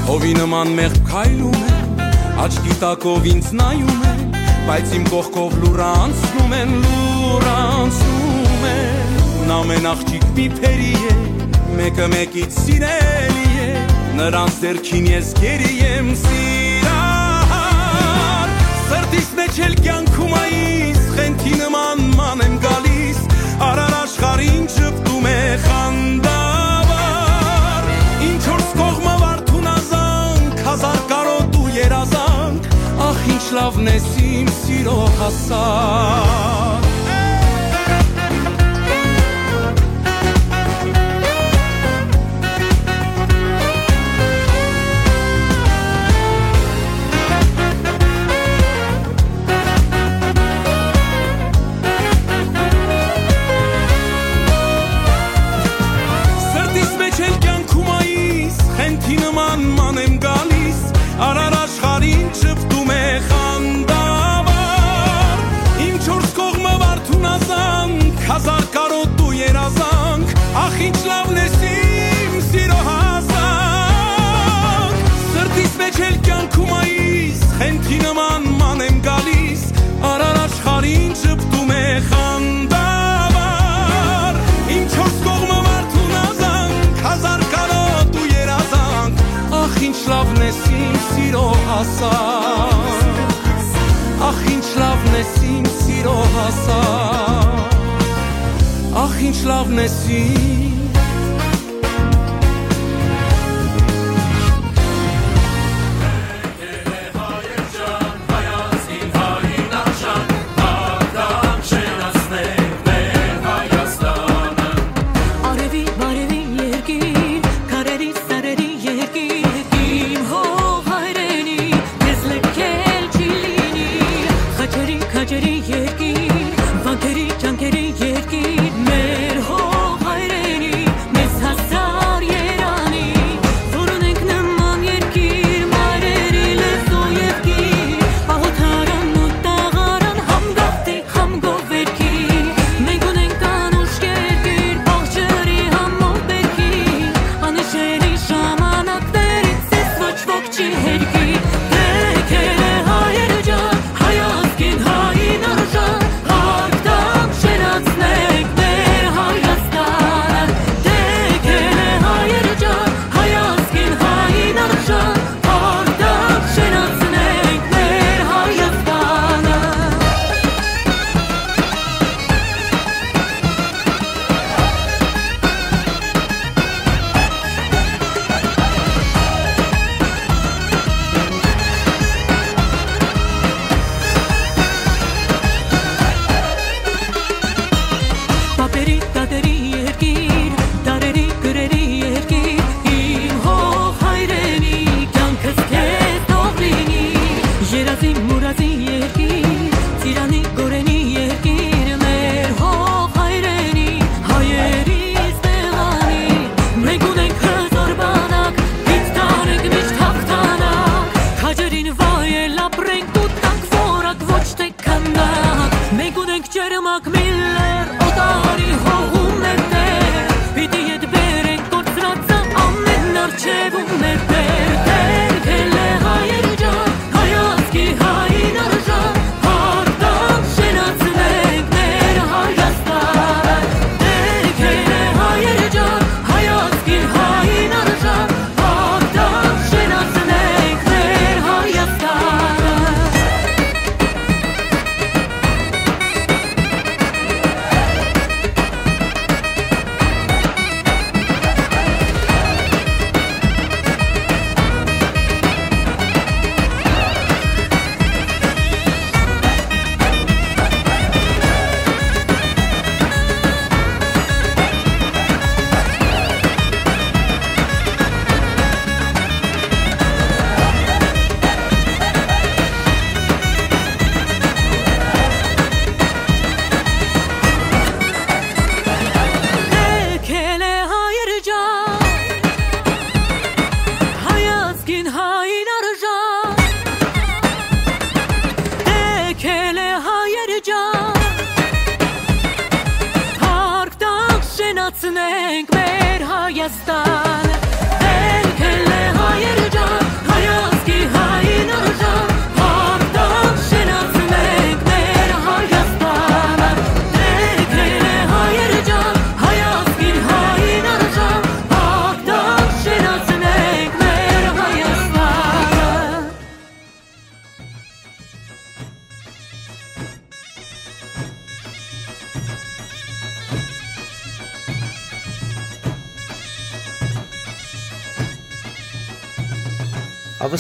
Հովի նման մեղք քայլում են, աչքի տակով ինձ նայում են, բայց իմ կողքով լուր անցնում են, լուր անցնում են։ Նա մեն աղջիկ մի փերի է, մեկը մեկից սիրելի է, նրանց դերքին ես գերի եմ սիրահար։ Սրտիս մեջ էլ կյանքում այս խենթի նման ման եմ գալիս, արար աշխարհին ճպտում է խանդավար։ ինչ լավն ես իմ սիրո հասակ։ ճպտում է խանդավար իմ չորս կողմը վարդուն ազանք հազար կարոտ ու երազանք ախ ինչ լավն ես իմ սիրո հասակ ախ ինչ լավն ես իմ սիրո հասակ ախ ինչ լավն ես իմ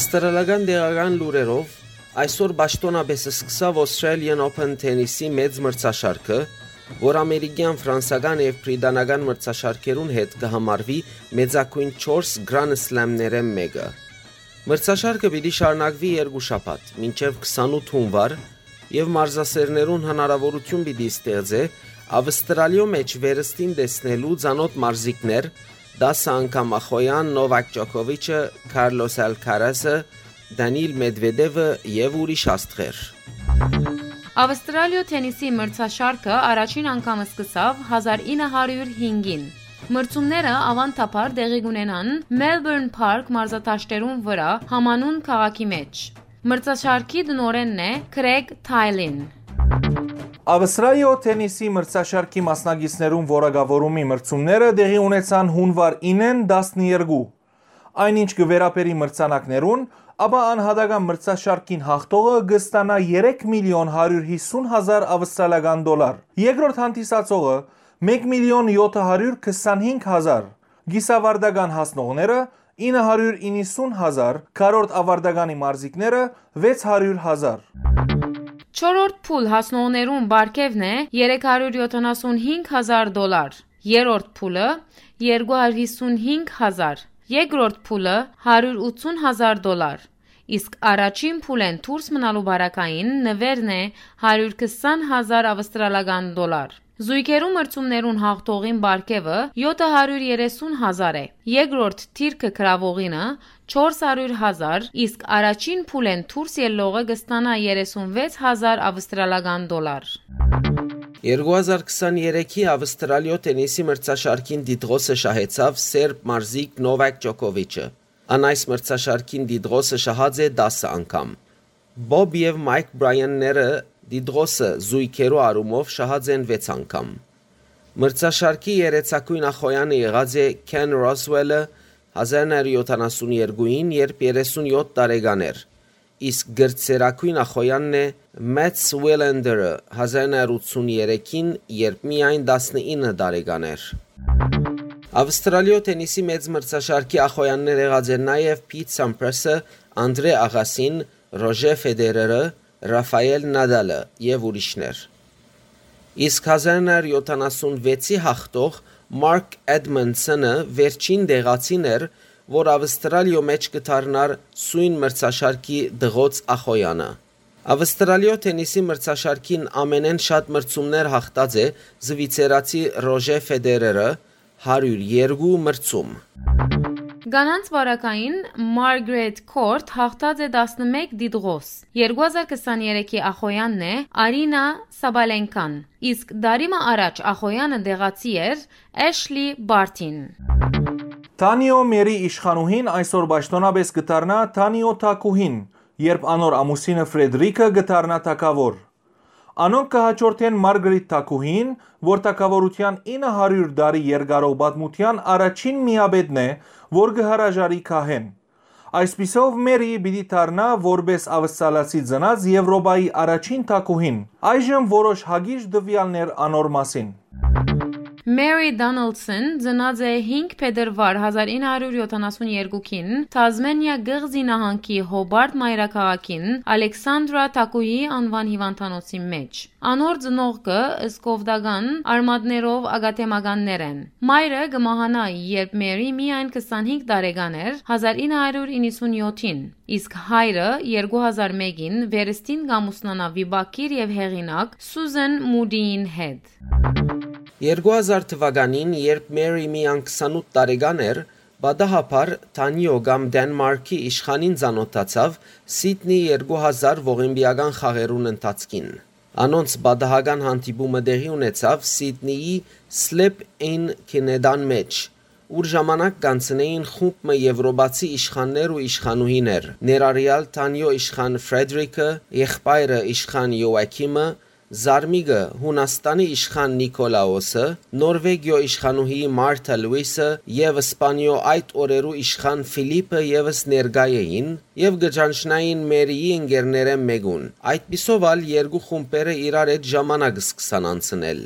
Ավստրալական դեղական լուրերով այսօր Բաշտոնաբեսը սկսավ Australian Open թենիսի մեծ մրցաշարքը, որ ամերիկյան, ֆրանսական եւ բրիտանական մրցաշարքերուն հետ կհամարվի մեծակույն 4 Grand Slam-ները մեկը։ Մրցաշարքը պիտի շարունակվի երկու շաբաթ, մինչև 28 հունվար, եւ մարզասերներուն հնարավորություն պիտի ստեղծե Ավստրալիո մեջ վերստին տեսնելու ցանոթ մարզիկներ 10 անգամ Ախոյան, Նովակ Ջոկովիչը, Կարլոս Ալքարասը, Դանիլ Մեդվեդևը եւ ուրիշ աստղեր։ Ավստրալիո թենիսի մրցաշարքը առաջին անգամ սկսավ 1905-ին։ Մրցումները ավանդապար տեղի կունենան Melbourne Park մարզաթաշտերուն վրա համանուն քաղաքի մեջ։ Մրցաշարքի դնորենն է Քրեգ Թայլին։ Ավստրալիո թենիսի մրցաշարքի մասնագետներուն որակավորումի մրցումները տեղի ունեցան հունվար 9-ին 12։ Այնինչ կվերապերի մրցանակներուն, ապա անհատական մրցաշարքին հաղթողը կստանա 3 միլիոն 150 հազար ավստրալիական դոլար։ Երկրորդ հանդիսացողը 1 միլիոն 725 հազար։ Գիսավարդական հասնողները 990 հազար, քառորդ ավարտականի մարզիկները 600 հազար։ Չորրորդ փուլ հասնողներուն բարգևն է 375000 դոլար։ Երրորդ փուլը 255000, երկրորդ փուլը 180000 դոլար։ Իսկ առաջին փուլեն դուրս մնալու բարակային նվերն է 120000 ավստրալական դոլար։ Զույգերու մրցումներուն հաղթողին բարգևը 730.000 է։ Երկրորդ թիրքը գրավողինը 400.000, իսկ առաջին փուլեն դուրս ելողը կստանա 36.000 ավստրալական դոլար։ 2023-ի Ավստրալիո տենիսի մրցաշարքին դիդրոսը շահեցավ սերբ մարզիկ Նովակ Ջոկովիչը։ Ան այս մրցաշարքին դիդրոսը շահած է 10 անգամ։ Բոբ եւ Մայք Բրայանները դիդրոսը զույգերու արումով շահած են 6 անգամ։ Մրցաշարքի երեցակույն ախոյանը եղած է Քեն Ռոսվելը 1972-ին, երբ 37 տարեկան էր, իսկ գրծերակույն ախոյանն է Մэтս Ուելենդերը 1983-ին, երբ միայն 19 տարեկան էր։ Ավստրալիո տենիսի մեծ մրցաշարքի ախոյաններ եղած են նաև Պիտ Սամպրեսը, Անդրե Աղասին, Ռոժե Ֆեդերերը, Ռաֆայել Նադալը եւ ուրիշներ։ Իսկ 1976-ի հաղթող Մարկ Էդմոնսոնը վերջին դեղացին էր, որ Ավստրալիո մեջ կդառնար սույն մրցաշարքի դղոց ախոյանը։ Ավստրալիո տենիսի մրցաշարքին ամենեն շատ մրցումներ հաղթած է զվիցերացի Ռոժե Ֆեդերերը 102 մրցում։ Գանանց վարակային Margaret Court հաղթած է 11 դիդրոս։ 2023-ի Ախոյանն է Արինա Սաբալենկան, իսկ դարիմը առաջ Ախոյանը դեղացի էր Ashley Bartin։ Տանիո Մերի իշխանուհին այսօր ճշտոնաբես գտարնա Տանիո Թակուհին, երբ անոր ամուսինը Ֆրեդրիկը գտարնա Թակավոր։ Անոնք կհաջորդեն Մարգարիտ Թակուհին, որ թակավորության 900 տարի երկարող պատմության առաջին միաբեդն է, որ կհրաժարի քահեն։ Այսպիսով Մերի պիտի դառնա որպես ավստրալացի ծնած Եվրոպայի առաջին թակուհին։ Այժմ որոշ հագիշ դվյալներ անոր մասին։ Mary Donaldson ծնած է 5 փետրվար 1972-ին Թազմենիա գղզի նահանգի Հոբարտ մայրաքաղաքին Ալեքսանդրա Թակուի անվան հիվանդանոցի մեջ։ Անոր ծնողքը սկովդական արմատներով ագաթեմականներ են։ Մայրը կմահանա, երբ Մերի միայն 25 տարեկան էր 1997-ին, իսկ հայրը 2001-ին վերստին կամուսնանա վիբակիր եւ հեղինակ Սուզեն Մուդիին հետ։ 2000 թվականին, երբ Մերի միան 28 տարեկան էր, բադահապար Տանիո կամ Դենմարկի իշխանին ցանոթացավ Սիդնի 2000 ողիմբիական խաղերուն ընթացքին։ Անոնց բադահական հանդիպումը դեղի ունեցավ Սիդնեի Slip in Canada-ն մեջ, ուր ժամանակ կանցնեին խումբ մը եվրոպացի իշխաններ ու իշխանուհիներ, ներառյալ Տանյո իշխան Ֆրեդրիկը, եղբայրը իշխան Յոակիմը, Զարմիգը Հունաստանի իշխան Նիկոլաոսը, Նորվեգիո իշխանուհի Մարթա Լուիսը եւ Իսպանիո այդ օրերու իշխան Ֆիլիպը եւս ներկայ էին եւ գճանշնային Մերիի ընկերները մեգուն։ Այդ պիսով ալ երկու խումբերը իրար հետ ժամանակ սկսան անցնել։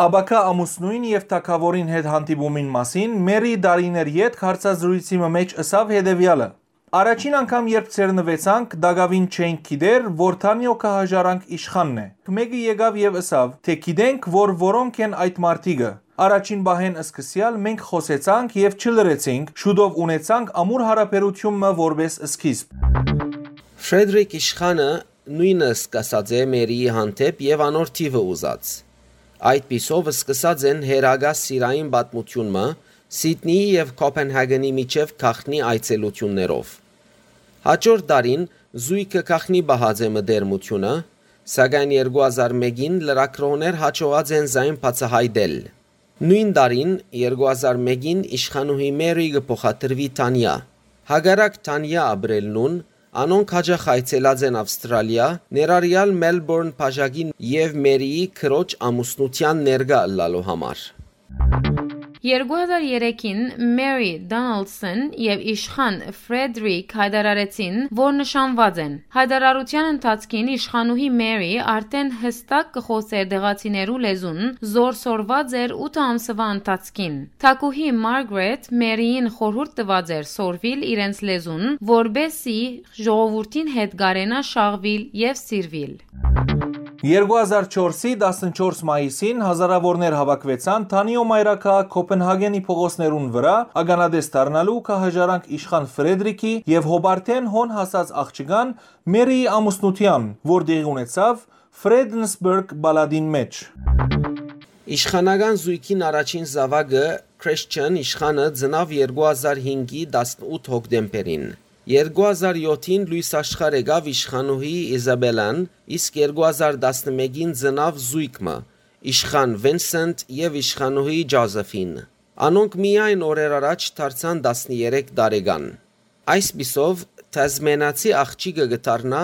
Աբակա ամուսնուին եւ թակավորին հետ հանդիպումին մասին Մերի Դարիներ յետ հարցազրույցի մեջ ըսավ հետեւյալը. Առաջին անգամ երբ ցերնվեցանք, դագավին չենք գիտեր, որ Թանյո կհաժարանք իշխանն է։ Մեկը եկավ եւ ըսավ, թե գիտենք, որ որոնք են այդ մարտիկը։ Առաջին բահեն սկսյալ մենք խոսեցանք եւ չլրեցինք, շուտով ունեցանք ամուր հարաբերությունը որպես սկիզբ։ Ֆրեդրիկ իշխանը նույնը սկսած է Մերիի հանդեպ եւ անոր թիվը ուզած։ Այդ պիսով սկսած են հերագա սիրային պատմությունը Սիդնեի եւ Կոպենհագենի միջև քախնի այցելություններով։ Հաջորդ տարին զույգը քախնի բահած է մդերմությունը, սակայն 2001-ին լրակրոներ հաջողած են զայն բացահայտել։ Նույն տարին 2001-ին իշխանուհի Մերիգը փոխադրվի Տանյա։ Հագարակ Տանյա ապրելնուն Անոնք հաջախ այցելած են Ավստրալիա, ներառյալ Մելբուրն Փաժագին եւ Մերիի քրոջ ամուսնության ներկա լալու համար։ 2003-ին Մերի Դոնալդսոն եւ իշխան Ֆրեդրիկ հայտարարեցին, որ նշանված են։ Հայտարարության ընթացքին իշխանուհի Մերի արդեն հստակ կխոսեր դեղացիներու լեզուն, զորսորված էր 8 ամսվա ընթացքին։ Թակուհի Մարգրետ Մերիին խորհուրդ տված էր սորվիլ իրենց լեզուն, որբեսի ժողովրդին հետ գարենա շաղվիլ եւ սիրվիլ։ 2004-ի 14 մայիսին հազարավորներ հավաքվեցան Թանիո մայրաքաղաք Կոպենհագենի փողոցներուն վրա ագանադես դառնալու կահաժարանք իշխան Ֆրեդրիկի եւ Հոբարտեն հոն հասած աղջկան Մերիի ամուսնության, որ դեղի ունեցավ Ֆրեդենսբուրգ բալադին մեջ։ Իշխանական զույգին առաջին զավակը Christian իշխանը ծնավ 2005-ի 18 հոկտեմբերին։ 2007-ին լույս աշխարհ եկավ իշխանուհի Իզաբելան, իսկ 2011-ին ծնավ զույգը՝ իշխան Վինսենտ եւ իշխանուհի Ջոզեֆին։ Անոնք միայն օրեր առաջ դարձան 13 տարեկան։ Այս պիսով Թազմենացի աղջիկը գտարնա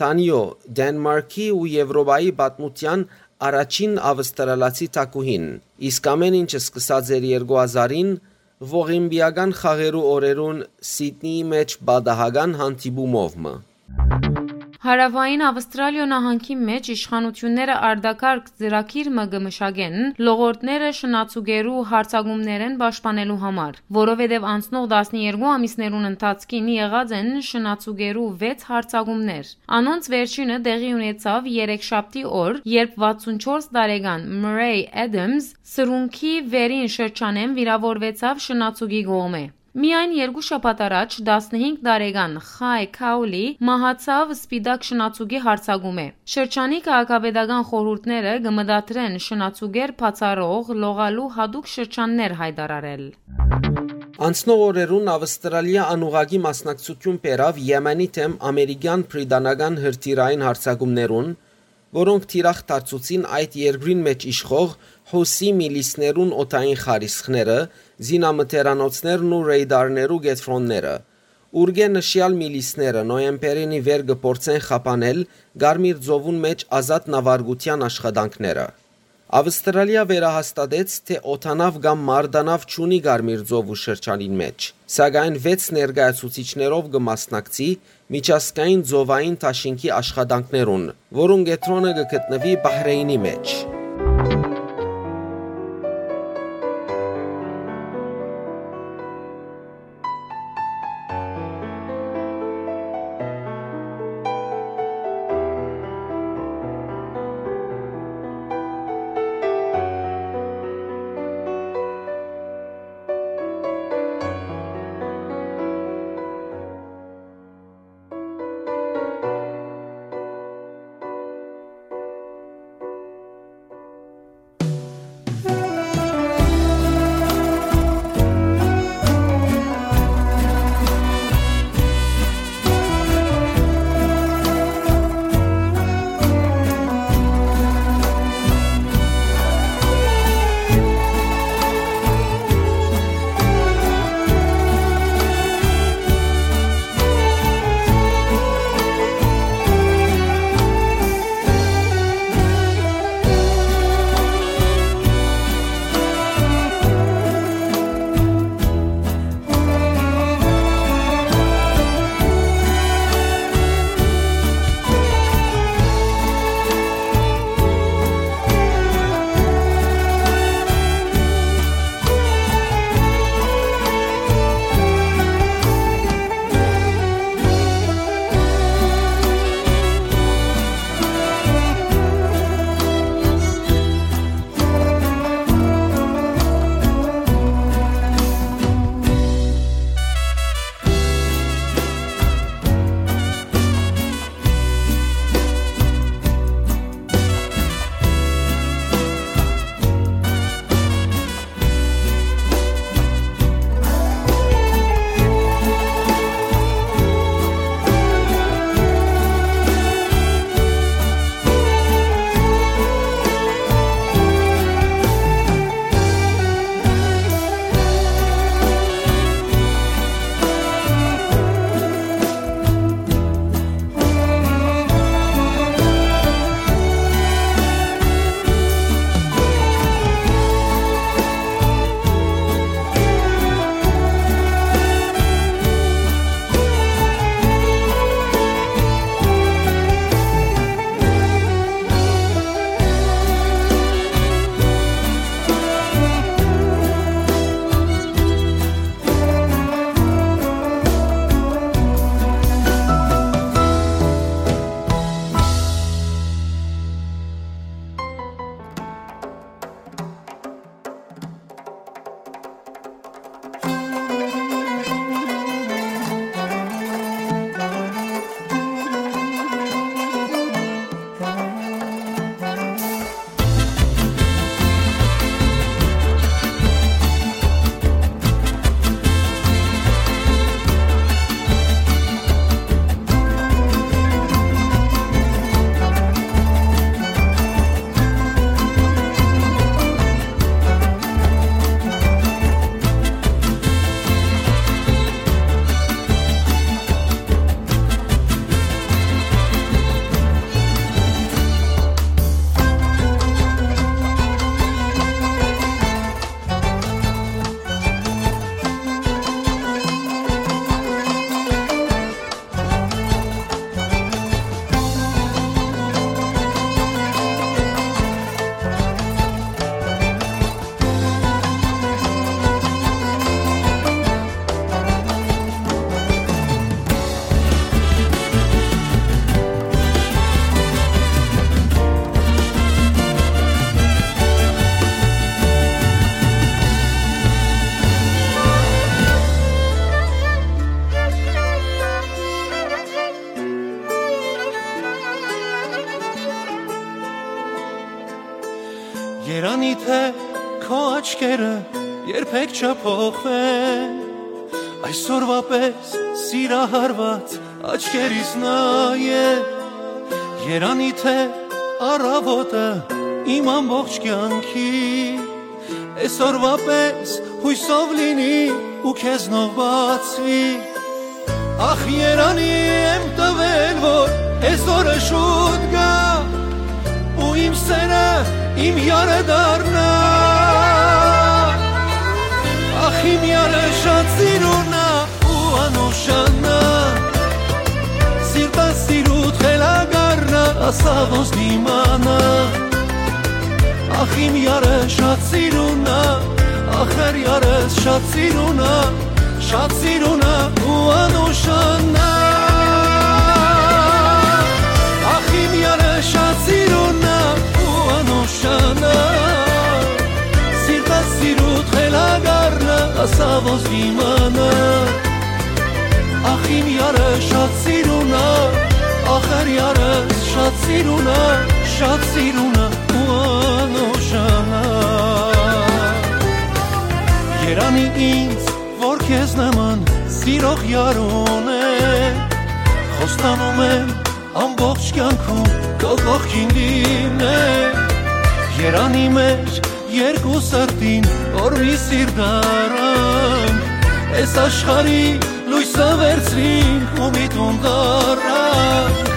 Տանյո Դենմարկի ու Եվրոպայի պատմության առաջին ավստրալացի տակուհին։ Իսկ ամեն ինչը սկսած էր 2000-ին ողիմբիական խաղերու օրերուն Սիդնեի մեջ բադահական հանդիպումով մը։ Հարավային Ավստրալիա նահանգի մեջ իշխանությունները արդակարգ ծրագիր մը գմշագեն լողորտները շնացուգերու հարցագումներեն պաշտպանելու համար, որովհետև անցնող 12 ամիսներուն ընթացքին եղած են շնացուգերու 6 հարցագումներ։ Անոնց վերջինը տեղի ունեցավ 3 շաբթի օր, երբ 64 տարեկան Murray Adams սրունքի վերին շրջանեն վիրավորվեցավ շնացուգի գողմե։ Միայն երկու շաբաթ առաջ 15 տարեկան Խայ Քաուլի մահացավ սպիդակ շնացուգի հարցագում է։ Շրջանի քաղաքապետական խորհուրդները կմտադրեն շնացուգեր բացառող լողալու հadoop շրջաններ հայտարարել։ Անցնող օրերուն Ավստրալիա անուղագի մասնակցություն բերավ Եմենի թեմ ամերիկյան պրիդանական հրթիռային հարցակումներուն, որոնք թիրախ դարձուցին այդ երկրին մեջ իշխող հոսի միլիսներուն օտային խարիսխները, զինամթերանոցներն ու ռեյդարներու գետրոնները։ Ուրգե նշյալ միլիսները նոյեմբերինի վեր գործեն խապանել Գարմիր ծովուն մեջ ազատ նավարգության աշխատանքները։ Ավստրալիա վերահաստատեց, թե օթանավ կամ մարդանավ ճունի Գարմիր ծովու շրջանին մեջ, սակայն 6 ներկայացուցիչներով կմասնակցի միջազգային ծովային տաշինքի աշխատանքներուն, որոնց գետրոնը կգտնվի Բահրեյնի մեջ։ երբեք չփոխվեն այսօրվա պես սիրահարված աչքերիս նայե Երանի թե առավոտը իմ ամբողջ կյանքի Այսօրվա պես հույսով լինի ու քեզնով բացվի Ախ Երանի եմ տվել որ այսօրը շուտ գա ու իմ սերը իմ յարը դառնա Ախ իմ յարը շատ սիրունա ու անուշանա Սիրտա սիրուտ խելագարնա ասա ոնց դիմանա Ախ իմ յարը շատ սիրունա ախր յարս շատ սիրունա շատ սիրունա ու անուշանա խելագարնա ասա ոնց դիմանա Ախ իմ յարը շատ սիրունա ախր յարս շատ սիրունա շատ սիրունա ու անուշանա Երանի ինձ որ քեզ նման սիրող յարուն է Խոստանում եմ ամբողջ կյանքում քո կողքին լինել Երանի մեջ երկու սրտին որ մի սիր դարանք Այս աշխարի լույսը վերցրինք ու մի տուն դարանք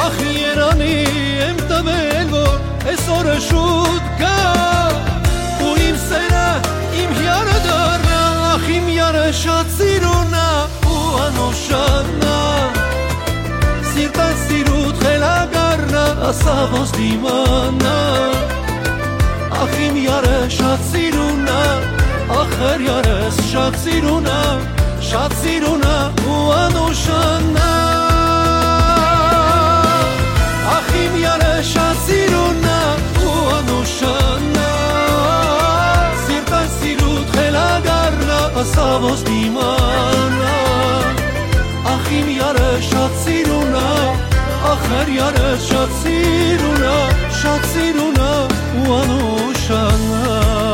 Ախ Երանի եմ տվել որ այս օրը շուտ գա ու իմ սերը իմ հյարը դառնա ախ իմ յարը շատ սիրունա ու անոշանա սիրտա սիրուտ խելագարնա ասա ոնց դիմանա ախ իմ յարը շատ սիրունա ախր յարս շատ սիրունա շատ սիրունա ու անոշանա ախ իմ յարը շատ սիրունա ու անոշանա սիրտա սիրուտ խելագարնա ասա ոնց դիմանա ախ իմ յարը շատ սիրունա ախր յարը շատ սիրունա շատ սիրունա ու անուշանա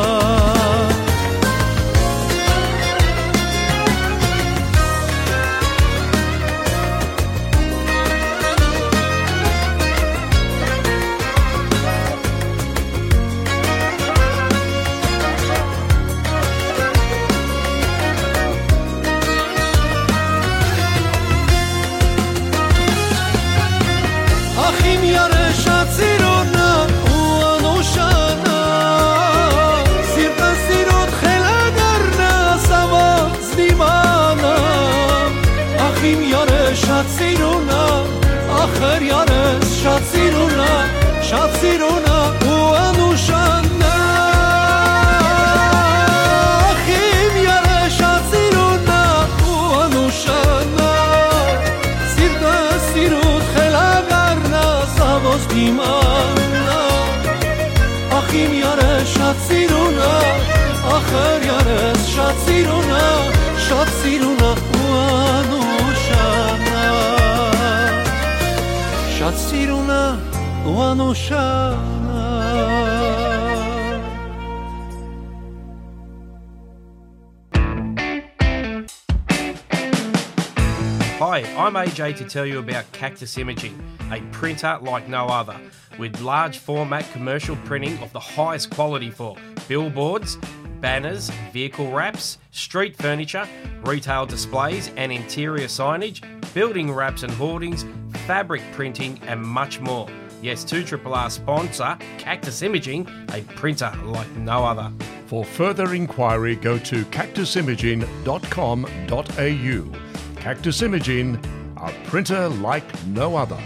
Hi, I'm AJ to tell you about Cactus Imaging, a printer like no other, with large format commercial printing of the highest quality for billboards, banners, vehicle wraps, street furniture, retail displays and interior signage, building wraps and hoardings, fabric printing, and much more. Yes, 2RRR sponsor Cactus Imaging, a printer like no other. For further inquiry, go to cactusimaging.com.au. Cactus Imaging, a printer like no other.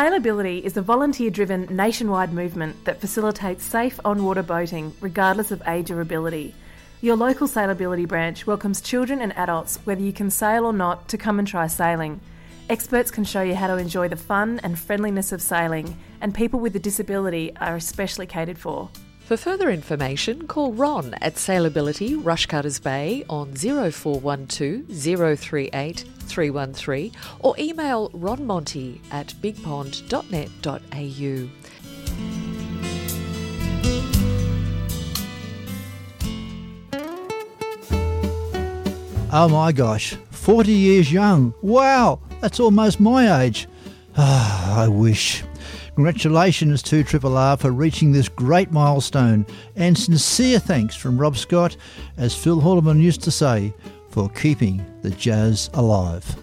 Sailability is a volunteer driven nationwide movement that facilitates safe on water boating regardless of age or ability. Your local Sailability branch welcomes children and adults, whether you can sail or not, to come and try sailing. Experts can show you how to enjoy the fun and friendliness of sailing, and people with a disability are especially catered for. For further information, call Ron at Sailability Rushcutters Bay on 0412 038 313 or email ronmonty at bigpond.net.au. Oh my gosh, 40 years young. Wow, that's almost my age. Ah, *sighs* I wish. Congratulations to Triple R for reaching this great milestone, and sincere thanks from Rob Scott, as Phil Haldeman used to say, for keeping the jazz alive.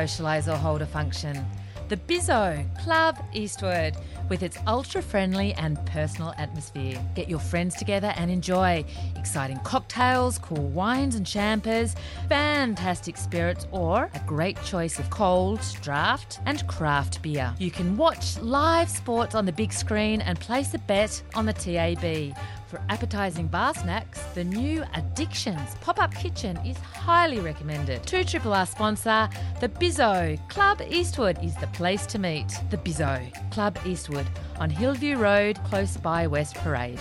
Socialise or hold a function. The Bizzo Club Eastwood, with its ultra friendly and personal atmosphere. Get your friends together and enjoy exciting cocktails, cool wines and champers, fantastic spirits, or a great choice of cold, draft, and craft beer. You can watch live sports on the big screen and place a bet on the TAB. For appetizing bar snacks, the new Addictions pop up kitchen is highly recommended. 2r sponsor, The Bizzo Club Eastwood is the place to meet. The Bizzo Club Eastwood on Hillview Road, close by West Parade.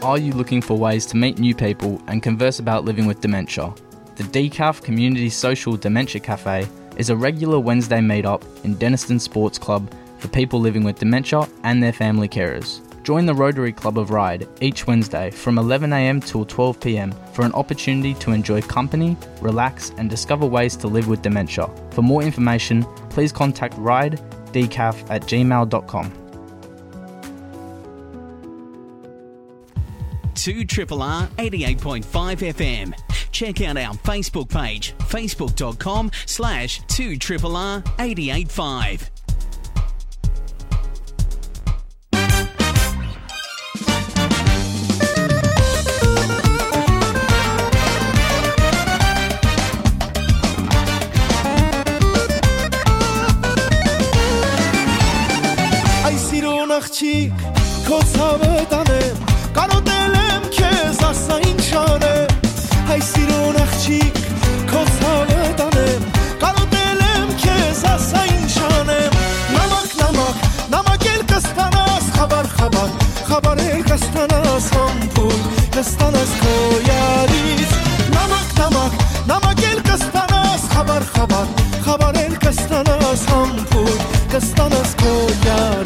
Are you looking for ways to meet new people and converse about living with dementia? The DCAF Community Social Dementia Cafe is a regular Wednesday meetup in Deniston Sports Club for people living with dementia and their family carers. Join the Rotary Club of Ride each Wednesday from 11am till 12pm for an opportunity to enjoy company, relax, and discover ways to live with dementia. For more information, please contact ridedcaf at gmail.com. 2 Triple R 88.5 FM. Check out our Facebook page, facebook.com slash 2 Triple R 885. աղջիկ, քո ցավը տանեմ, կարոտել եմ քեզ, ասա ինչ անեմ, հայ սիրուն աղջիկ, քո ցավը տանեմ, կարոտել եմ քեզ, ասա ինչ անեմ, նամակ նամակ, նամակել կստանաս, խաբար խաբար, խաբարել կստանաս, համբուր, կստանաս քո յարից, նամակ նամակ, նամակել կստանաս, խաբար խաբար, խաբարել կստանաս, համբուր, կստանաս քո յարից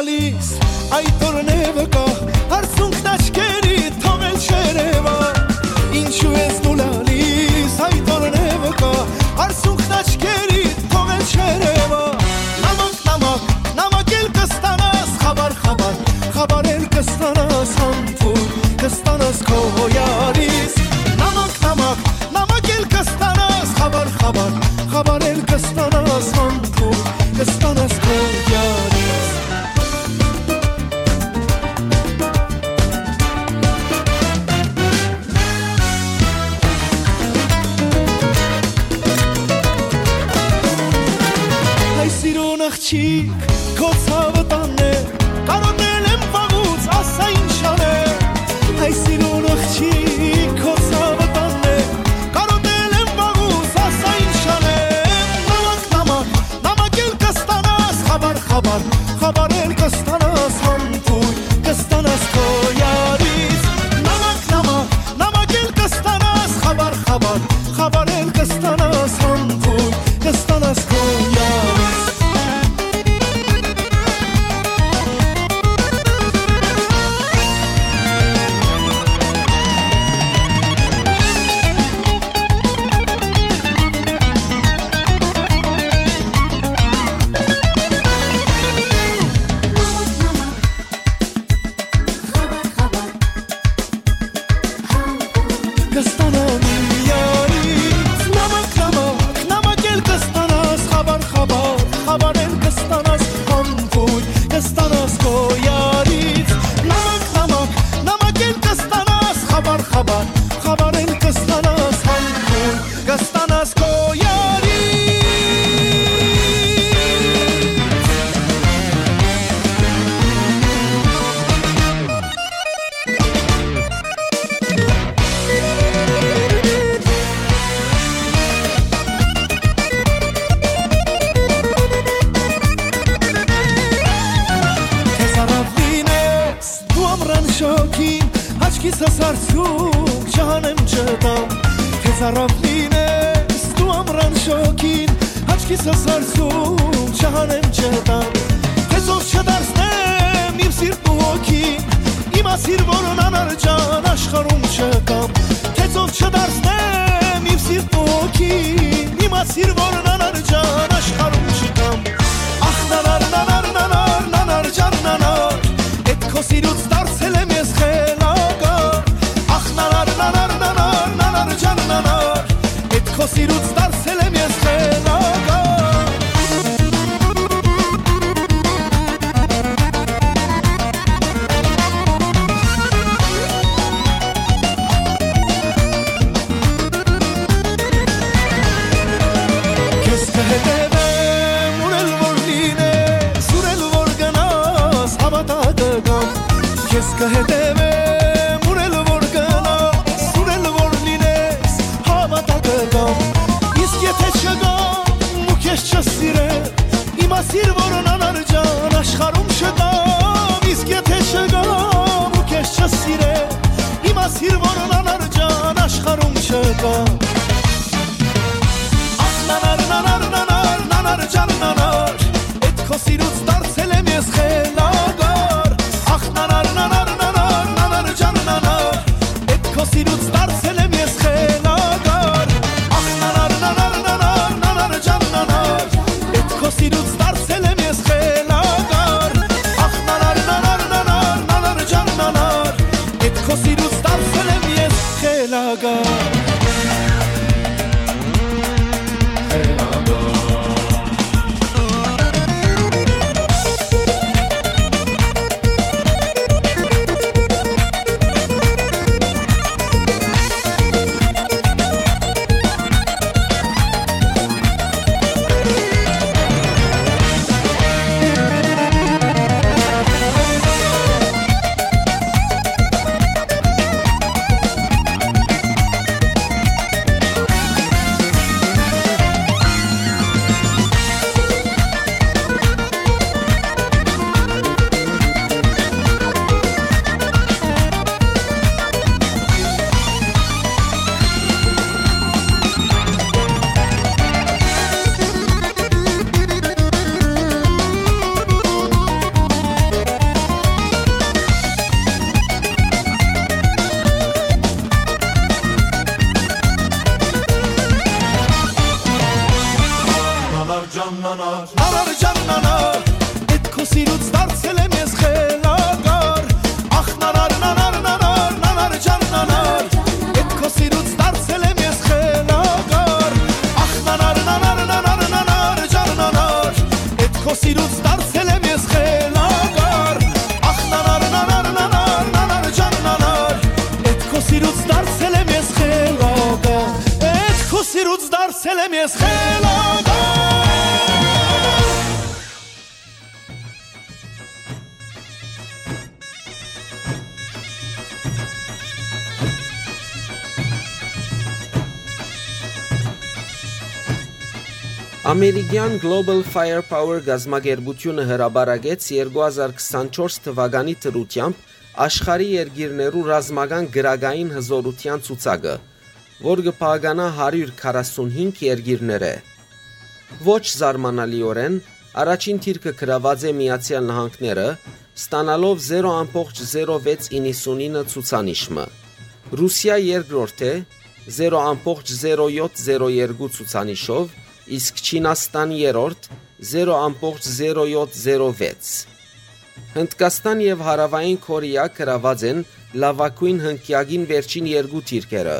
գալիս այդ օրն է վկա հարցունքն աչքեր Ամերիկյան Global Firepower գազམ་ագերբությունը հրաբարագեց 2024 թվականի թրությամբ աշխարհի երկիրներու ռազմական գրագային հզորության ցուցակը, որ կփականա 145 երկիրները։ Ոչ զարմանալիորեն առաջին թիրքը գրաված է Միացյալ Նահանգները, ստանալով 0.0699 ցուցանիշը։ Ռուսիա երկրորդ է 0.0702 ցուցանիշով, իսկ Չինաստան երրորդ 0.0706։ Հնդկաստան եւ Հարավային Կորեա գրաված են լավակույն հնկյակին վերջին երկու թիրքերը,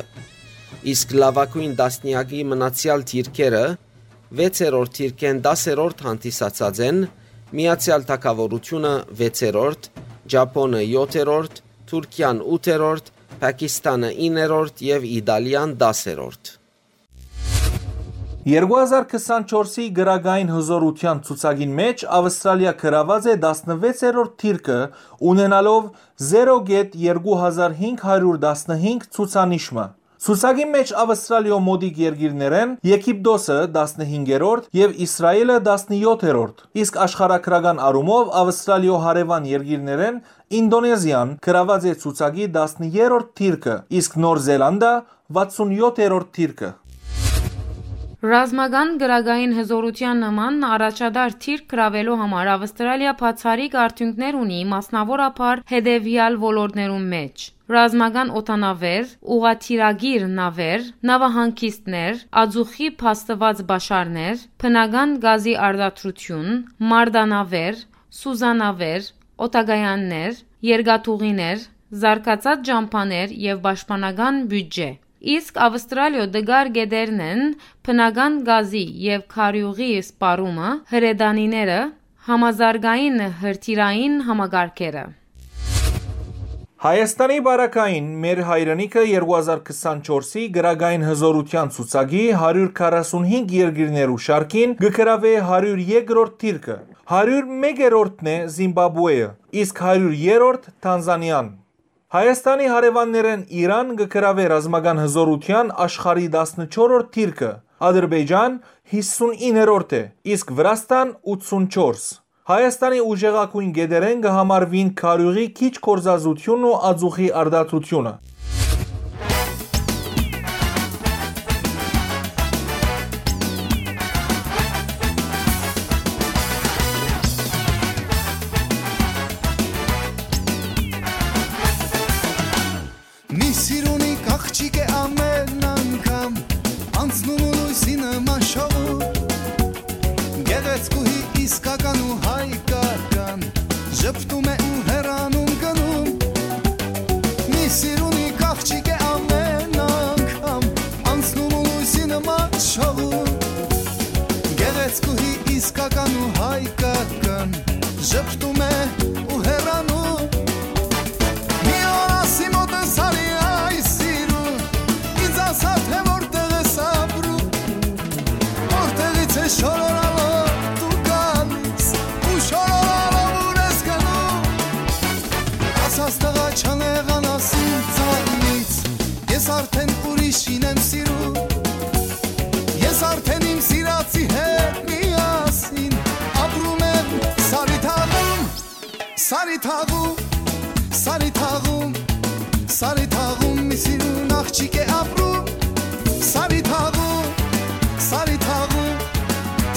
իսկ լավակույն դասնյակի մնացյալ թիրքերը 6-րդ թիրքեն 10-րդ հանդիսացած են Միացյալ Թագավորությունը 6-րդ, Ճապոնը 7-րդ, Թուրքիան 8-րդ, Պակիստանը 9-րդ եւ Իտալիան 10-րդ։ 2024-ի գրագային հզորության ցուցակին մեջ Ավստրալիա գրաված է 16-րդ թիրքը, ունենալով 0.2515 ցուցանիշը։ Ցուցակի մեջ Ավստրալիո մոդիկ երկիրներ են Եգիպտոսը 15-րդ եւ Իսրայելը 17-րդ։ Իսկ աշխարհակրական առումով Ավստրալիո հարևան երկիրներ են Ինդոնեզիան գրաված է ցուցակի 10-րդ թիրքը, իսկ Նոր Զելանդա 67-րդ թիրքը։ Ռազմական գրագային հզորության նման առաջադար թիրք գրավելու համար Ավստրալիա բացառիկ արդյունքներ ունի մասնավորապես հետևյալ ոլորտներում մեջ. ռազմական օտանավեր, ուղաթիրագիր նավեր, նավահանգիստներ, ածուխի փաստված բաշարներ, բնական գազի արտադրություն, մարտանավեր, սուզանավեր, օտագայաններ, երկաթուղիներ, զարգացած ջամփաներ եւ պաշտպանական բյուջե։ Իսկ Ավստրալիո դգար գեդերն են բնական գազի եւ քարյուղի սպառումը, հրեդանիները, համազարգային հրթիռային համագարկերը։ Հայաստանի բարակային մեր հայրենիքը 2024-ի գրագային հզորության ցուցակի 145 երկիրներու շարքին գկրավե 102-րդ թիրքը։ 101-րդն է Զիմբաբվեը, իսկ 100-րդ Տանզանիան։ Հայաստանի հարևաններեն Իրան գկրավե ռազմական հզորության աշխարհի 14-րդ թիրքը, Ադրբեջան 59-րդ է, իսկ Վրաստան 84։ Հայաստանի ուժեղակույն գեդերեն կհամարվին քարյուղի քիչ կորզազությունն ու ածուխի արդարությունը։ Szeptu աղջիկ է ապրում Սարի թաղում, Սարի թաղում,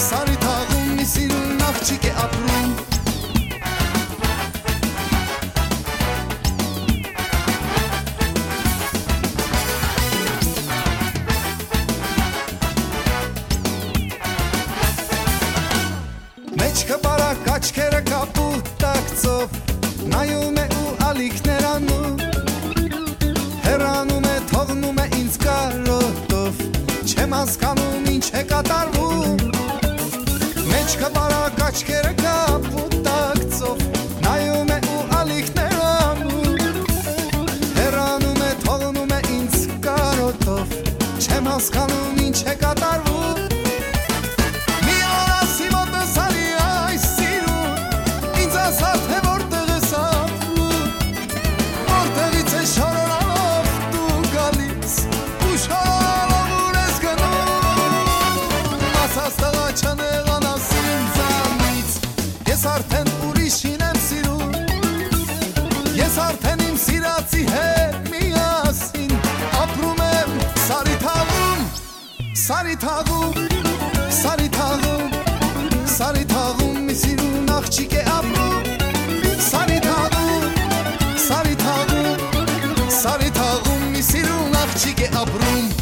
Սարի թաղում մի սիրուն աղջիկ է ապրում Մեջքը բարակ, աչքերը կապուտ տակցով, նայում է ու ալիքներ անում չեմ հասկանում ինչ է կատարվում Մեջքը բարակ աչքերը կապ ու տակցով Նայում է ու ալիքներ ամում Հեռանում է թողնում է ինձ կարոտով Չեմ հասկանում ինչ է կատարվում թաղում, սարի թաղում, սարի թաղում մի սիրուն աղջիկ է ապրում, սարի թաղում, սարի թաղում, սարի թաղում մի սիրուն աղջիկ է ապրում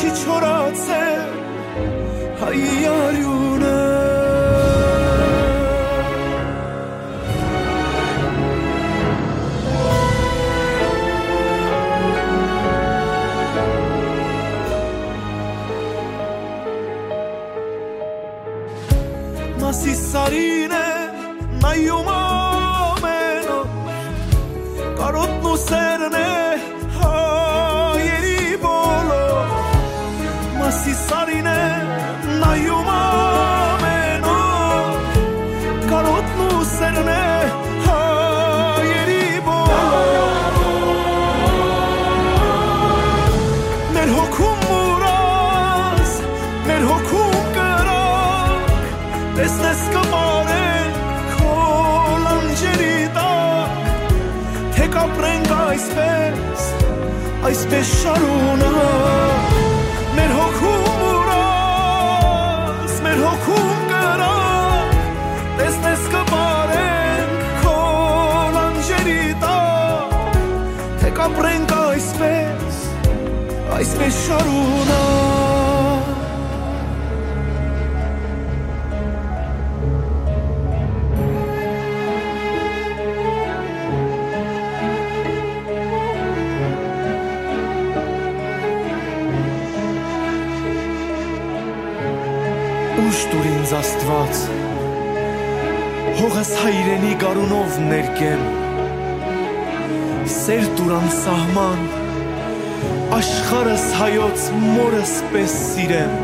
چی چرا؟ های یارو. Այսպես շարունակ Մեր հոգում ուրաս, մեր հոգում կրակ Տեսնես կմարենք քո լանջերի տակ Թե կապրենք այսպես, այսպես շարունակ աստված հողս հայրենի գարունով ներկեմ սեր դուրան սահման աշխարհս հայոց մորս պես սիրեմ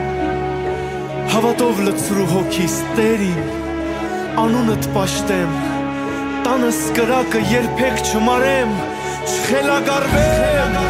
հավատով լցրու հոգիս տերին անունդ պաշտեմ տանս կրակը երբեք չմարեմ չխելագարվեմ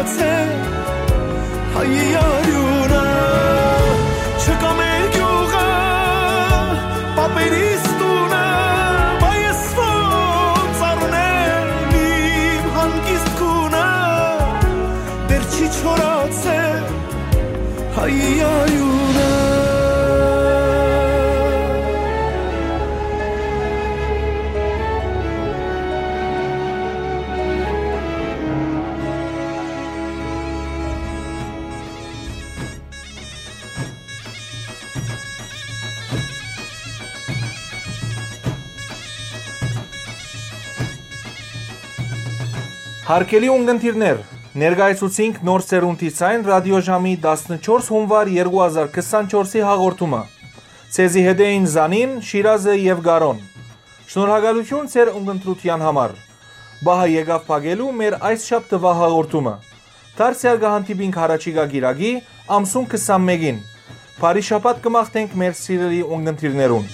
չորացել հայի արյունը, չկա մեր գյուղը, պապերիս տունը, բա ես ոնց առնեմ իմ հանգիստ քունը, դեր չի չորացել հայի արյունը Հարկելի ունգընտիրներ, ներկայացուցինք նոր սերունդից այն ռադիոժամի 14 հունվար 2024-ի հաղորդումը։ Ցեզի հետ էին Զանին, Շիրազը եւ Գարոն։ Շնորհակալություն ձեր ունգընտրության համար։ Բահա եկավ փագելու մեր այս շաբթվա հաղորդումը։ Դարձյալ կհանդիպինք հարաճիգա գիրագի ամսուն 21-ին։ Բարի շաբաթ կմաղթենք մեր սիրելի ունգընտիրներուն։